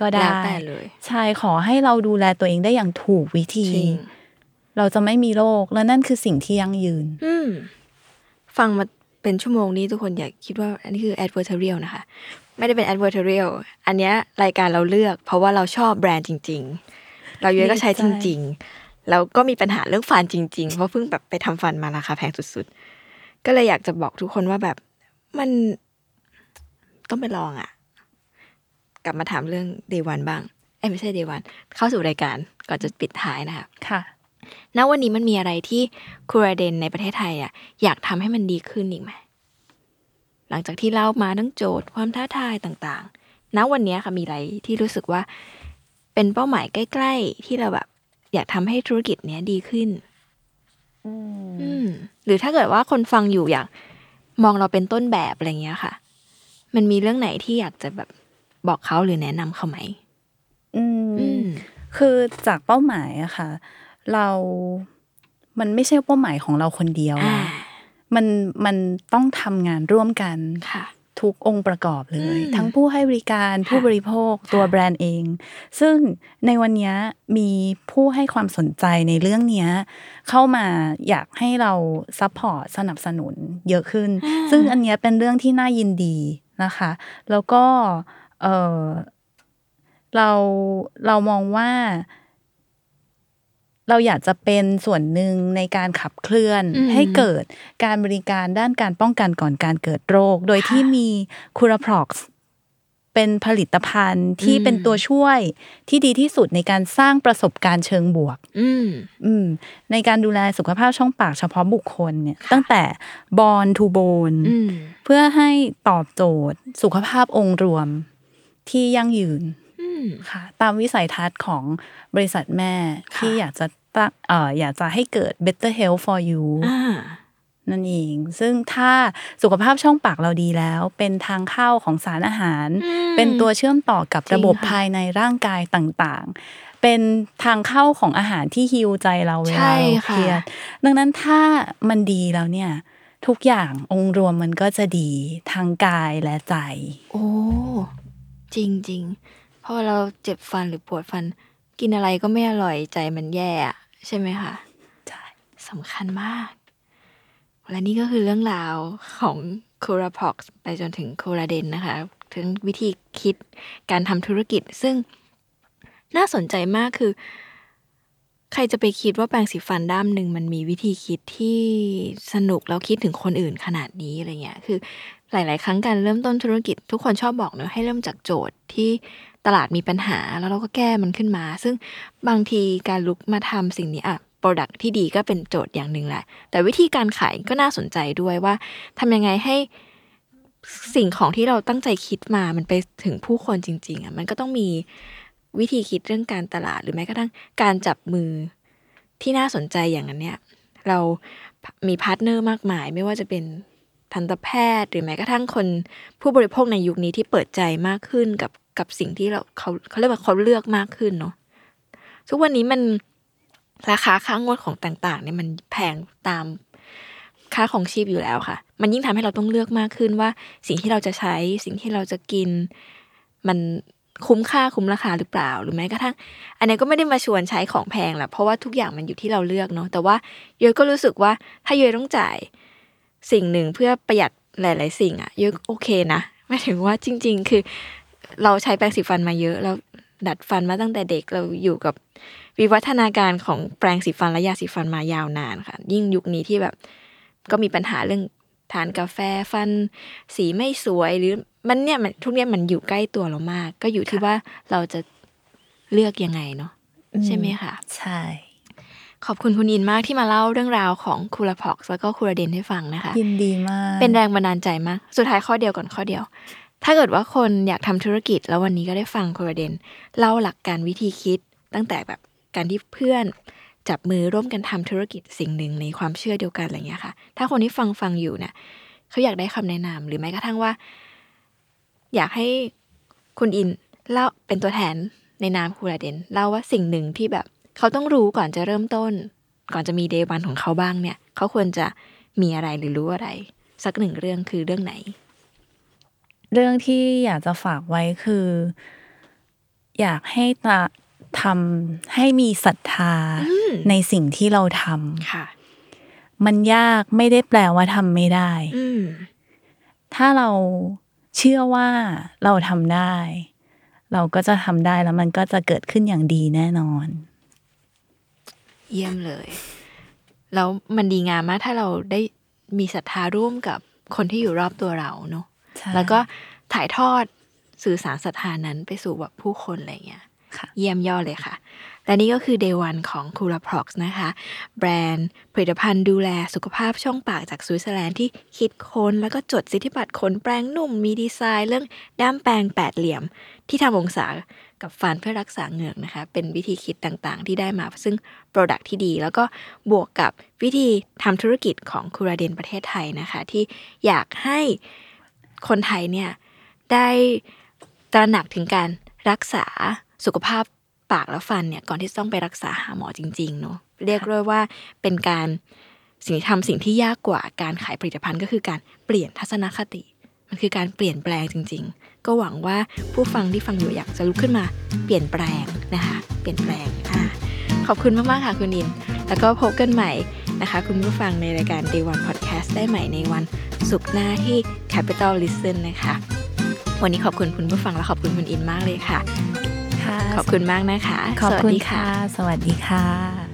ก็ได้
แล้วแต่เลย
ใช่ขอให้เราดูแลตัวเองได้อย่างถูกวิธี
จริง
เราจะไม่มีโรคและนั่นคือสิ่งที่ยั่งยืน
อืมฟังมา เป็นชั่วโมงนี้ทุกคนอยากคิดว่าอันนี้คือ advertorial นะคะ ไม่ได้เป็น advertorial อันเนี้ยรายการเราเลือก เพราะว่าเราชอบแบรนด์จริง ๆ เราเยอะก็ใช้จริง ๆ แล้วก็มีปัญหาเรื่องฟันจริง ๆ เพราะเพิ่งแบบไปทำฟันมาราคาแพงสุดๆ ก็เลยอยากจะบอกทุกคนว่าแบบมันต้องไปลองอะ่ะ กลับมาถามเรื่อง day one บ้าง เอ้ไม่ใช่ day one เข้าสู่รายการก่อนจะปิดท้ายนะคะ
ค่ะ
ณวันนี้มันมีอะไรที่ครูราเดนในประเทศไทยอะอยากทำให้มันดีขึ้นอีกไหมหลังจากที่เล่ามาทั้งโจทย์ความท้าทายต่างๆ ณวันนี้ค่ะมีอะไรที่รู้สึกว่า เป็นเป้าหมายใกล้ ๆ ที่เราแบบ อยากทำให้ธุรกิจเนี้ยดีขึ้นอืมหรือถ้าเกิดว่าคนฟังอยู่อยากมองเราเป็นต้นแบบอะไรเงี้ยค่ะ มันมีเรื่องไหนที่อยากจะแบบบอกเขาหรือแนะนำเขาไหม
อืม
อืม
คือจากเป้าหมายอะค่ะ เรามันไม่ใช่เป้าหมายของเราคนเดียว
อ่า
นะมันมันต้องทำงานร่วมกัน
ค่ะ
ทุกองค์ประกอบเลย
อืม
ทั้งผู้ให้บริการผู้บริโภคตัวแบรนด์เอง ซึ่งในวันเนี้ยมีผู้ให้ความสนใจในเรื่องเนี้ยเข้ามาอยากให้เรา support สนับสนุนเยอะขึ้น ซึ่งอันเนี้ยเป็นเรื่องที่น่ายินดีนะคะ แล้วก็เออเราเรามองว่า เราอยากจะเป็นส่วนหนึ่งในการขับเคลื่อน
อืม
ให้เกิดการบริการด้านการป้องกันก่อนการเกิดโรค โดย
ค่ะ
ที่มีคูราพร็อกซ์เป็นผลิตภัณฑ์ที่
อืม
เป็นตัวช่วยที่ดีที่สุดในการสร้างประสบการณ์เชิงบวก
อืม
อืมในการดูแลสุขภาพช่องปากเฉพาะบุคคลเนี่ย
ค่ะ
ตั้งแต่บอนทูโบน
อืม
เพื่อให้ตอบโจทย์สุขภาพองค์รวมที่ยั่งยืน
อืม
ค่ะ ตามวิสัยทัศน์ของบริษัทแม่
ค่ะ
ที่อยากจะตั้งเอ่ออยากจะให้เกิด better health for you
อ่า
นั่นเอง ซึ่งถ้าสุขภาพช่องปากเราดีแล้ว เป็นทางเข้าของสารอาหาร
อืม
เป็นตัวเชื่อมต่อกับ
จริง
ระบบ
ค่ะ
ภายในร่างกายต่างๆ เป็นทางเข้าของอาหารที่ฮิวใจเราเว
ใช่
ลาเราเค
ค่ะ
รียดดังนั้นถ้ามันดีแล้วเนี่ย ทุกอย่างองค์รวมมันก็จะดีทางกายและใจ
โอ้ จริงจริงๆ พอเราเจ็บฟันหรือปวดฟัน กินอะไรก็ไม่อร่อยใจมันแย่อะใช่ไหมคะ
ใช่
สำคัญมาก และนี่ก็คือเรื่องราวของ c o r a p o x ไปจนถึง c o r a d e n นะคะ ถึงวิธีคิดการทำธุรกิจ ซึ่งน่าสนใจมากคือ ใครจะไปคิดว่าแปรงสีฟันด้ามหนึ่งมันมีวิธีคิดที่สนุกแล้วคิดถึงคนอื่นขนาดนี้อะไรเงี้ยคือหลาย ๆ ครั้งการเริ่มต้นธุรกิจ ทุกคนชอบบอกเนอะให้เริ่มจากโจทย์ที่ ตลาดมีปัญหาแล้วเราก็แก้มันขึ้นมา ซึ่งบางทีการลุกมาทำสิ่งนี้อะ Product ที่ดีก็เป็นโจทย์อย่างหนึ่งแหละ แต่วิธีการขายก็น่าสนใจด้วยว่าทำยังไงให้สิ่งของที่เราตั้งใจคิดมามันไปถึงผู้คนจริง ๆอะมันก็ต้องมีวิธีคิดเรื่องการตลาดหรือแม้กระทั่งการจับมือที่น่าสนใจอย่างนั้นเนี่ย เรามี partner มากมาย ไม่ว่าจะเป็นทันตแพทย์ หรือแม้กระทั่งคนผู้บริโภคในยุคนี้ที่เปิดใจมากขึ้นกับ กับสิ่งที่เราเขาเขาเรียกว่าเขาเลือกมากขึ้นเนาะทุกวันนี้มันราคาค่างวดของต่างๆเนี่ยมันแพงตามค่าของชีพอยู่แล้วค่ะ มันยิ่งทำให้เราต้องเลือกมากขึ้นว่า สิ่งที่เราจะใช้สิ่งที่เราจะกิน มันคุ้มค่าคุ้มราคาหรือเปล่าหรือแม้กระทั่ง อันนี้ก็ไม่ได้มาชวนใช้ของแพงแหละเพราะว่าทุกอย่างมันอยู่ที่เราเลือกเนาะแต่ว่าเยยก็รู้สึกว่าถ้าเยยต้องจ่ายสิ่งหนึ่งเพื่อประหยัดหลาย ๆ สิ่งอะเยยโอเคนะหมายถึงว่าจริง ๆ คือ เราใช้แปรงสีฟันมาเยอะ เราดัดฟันมาตั้งแต่เด็กเราอยู่กับวิวัฒนาการของแปรงสีฟันและยาสีฟันมายาวนานค่ะ ยิ่งยุคนี้ที่แบบก็มีปัญหาเรื่องทานกาแฟฟัน สีไม่สวยหรือมันเนี่ยมันทุกเนี่ยมันอยู่ใกล้ตัวเรามาก ก็อยู่ที่ว่าเราจะเลือกยังไงเนาะใช่ไหมคะ
ใช่
ขอบคุณคุณอินมากที่มาเล่าเรื่องราวของคูลาพ็อกแล้วก็คูลาเดนให้ฟังนะคะ
ยินดีมาก
เป็นแรงบันดาลใจมาก สุดท้ายข้อเดียวก่อนข้อเดียว ถ้าเกิดว่าคนอยากทำธุรกิจ แล้ววันนี้ก็ได้ฟังคูลาเดนเล่าหลักการวิธีคิด ตั้งแต่แบบการที่เพื่อนจับมือร่วมกันทำธุรกิจสิ่งหนึ่งในความเชื่อเดียวกันอะไรเงี้ยค่ะ ถ้าคนที่ฟังฟังอยู่เนี่ยเขาอยากได้คำแนะนำหรือแม้กระทั่งว่า อยากให้คุณอินเล่าเป็นตัวแทนในนามคูลาเดนเล่าว่าสิ่งหนึ่งที่แบบเขาต้องรู้ก่อนจะเริ่มต้น ก่อนจะมีเดย์วันของเขาบ้างเนี่ย เขาควรจะมีอะไรหรือรู้อะไร สักหนึ่งเรื่องคือเรื่องไหน
เรื่องที่อยากจะฝากไว้คือ อยากให้ตาทำให้มีศรัทธาในสิ่งที่เราท
ค่ะำ
มันยากไม่ได้แปลว่าทำไม่ได้
อืม
ถ้าเราเชื่อว่าเราทำได้ เราก็จะทำได้แล้วมันก็จะเกิดขึ้นอย่างดีแน่นอน
เยี่ยมเลย แล้วมันดีงามมากถ้าเราได้มีศรัทธาร่วมกับคนที่อยู่รอบตัวเราเนอะ
ใช่
แล้วก็ถ่ายทอดสื่อสารศรัทธานั้นไปสู่แบบผู้คนอะไรเงี้ย
ค่ะ
เยี่ยมยอดเลยค่ะ และนี่ก็คือ Day One ของ c u r a p r o x นะคะ แบรนด์ผลิตภัณฑ์ดูแลสุขภาพช่องปากจากสวิตเซอร์แลนด์ที่คิดค้น แล้วก็จดสิทธิบัตรขนแปรงนุ่มมีดีไซน์เรื่องด้ามแปรงแปดเหลี่ยม ที่ทำองศากับฟันเพื่อรักษาเหงือกนะคะ เป็นวิธีคิดต่างๆ ที่ได้มาซึ่ง Product ที่ดี แล้วก็บวกกับวิธีทำธุรกิจของคูราเดนประเทศไทยนะคะ ที่อยากให้ คนไทยเนี่ยได้ตระหนักถึงการรักษาสุขภาพปากและฟันเนี่ยก่อนที่จะต้องไปรักษาหาหมอจริงๆเนาะเรียกด้วยว่าเป็นการสิ่งที่ทำสิ่งที่ยากกว่าการขายผลิตภัณฑ์ก็คือการเปลี่ยนทัศนคติ มันคือการเปลี่ยนแปลงจริง ๆ ก็หวังว่าผู้ฟังที่ฟังอยู่อยากจะลุกขึ้นมา เปลี่ยนแปลงนะคะ เปลี่ยนแปลงอ่าขอบคุณมากๆค่ะคุณอิน แล้วก็พบกันใหม่ นะคะ คุณผู้ฟังในรายการ Day One Podcast ได้ใหม่ในวันศุกร์หน้าที่ Capital Listen นะคะ วันนี้ขอบคุณคุณผู้ฟังและขอบคุณคุณอินมากเลยค่ะ
ค่ะ
ขอบคุณมากนะคะ
ขอบ
สวัส
คุณ
ดี
ค่ะ สวัสดีค่ะ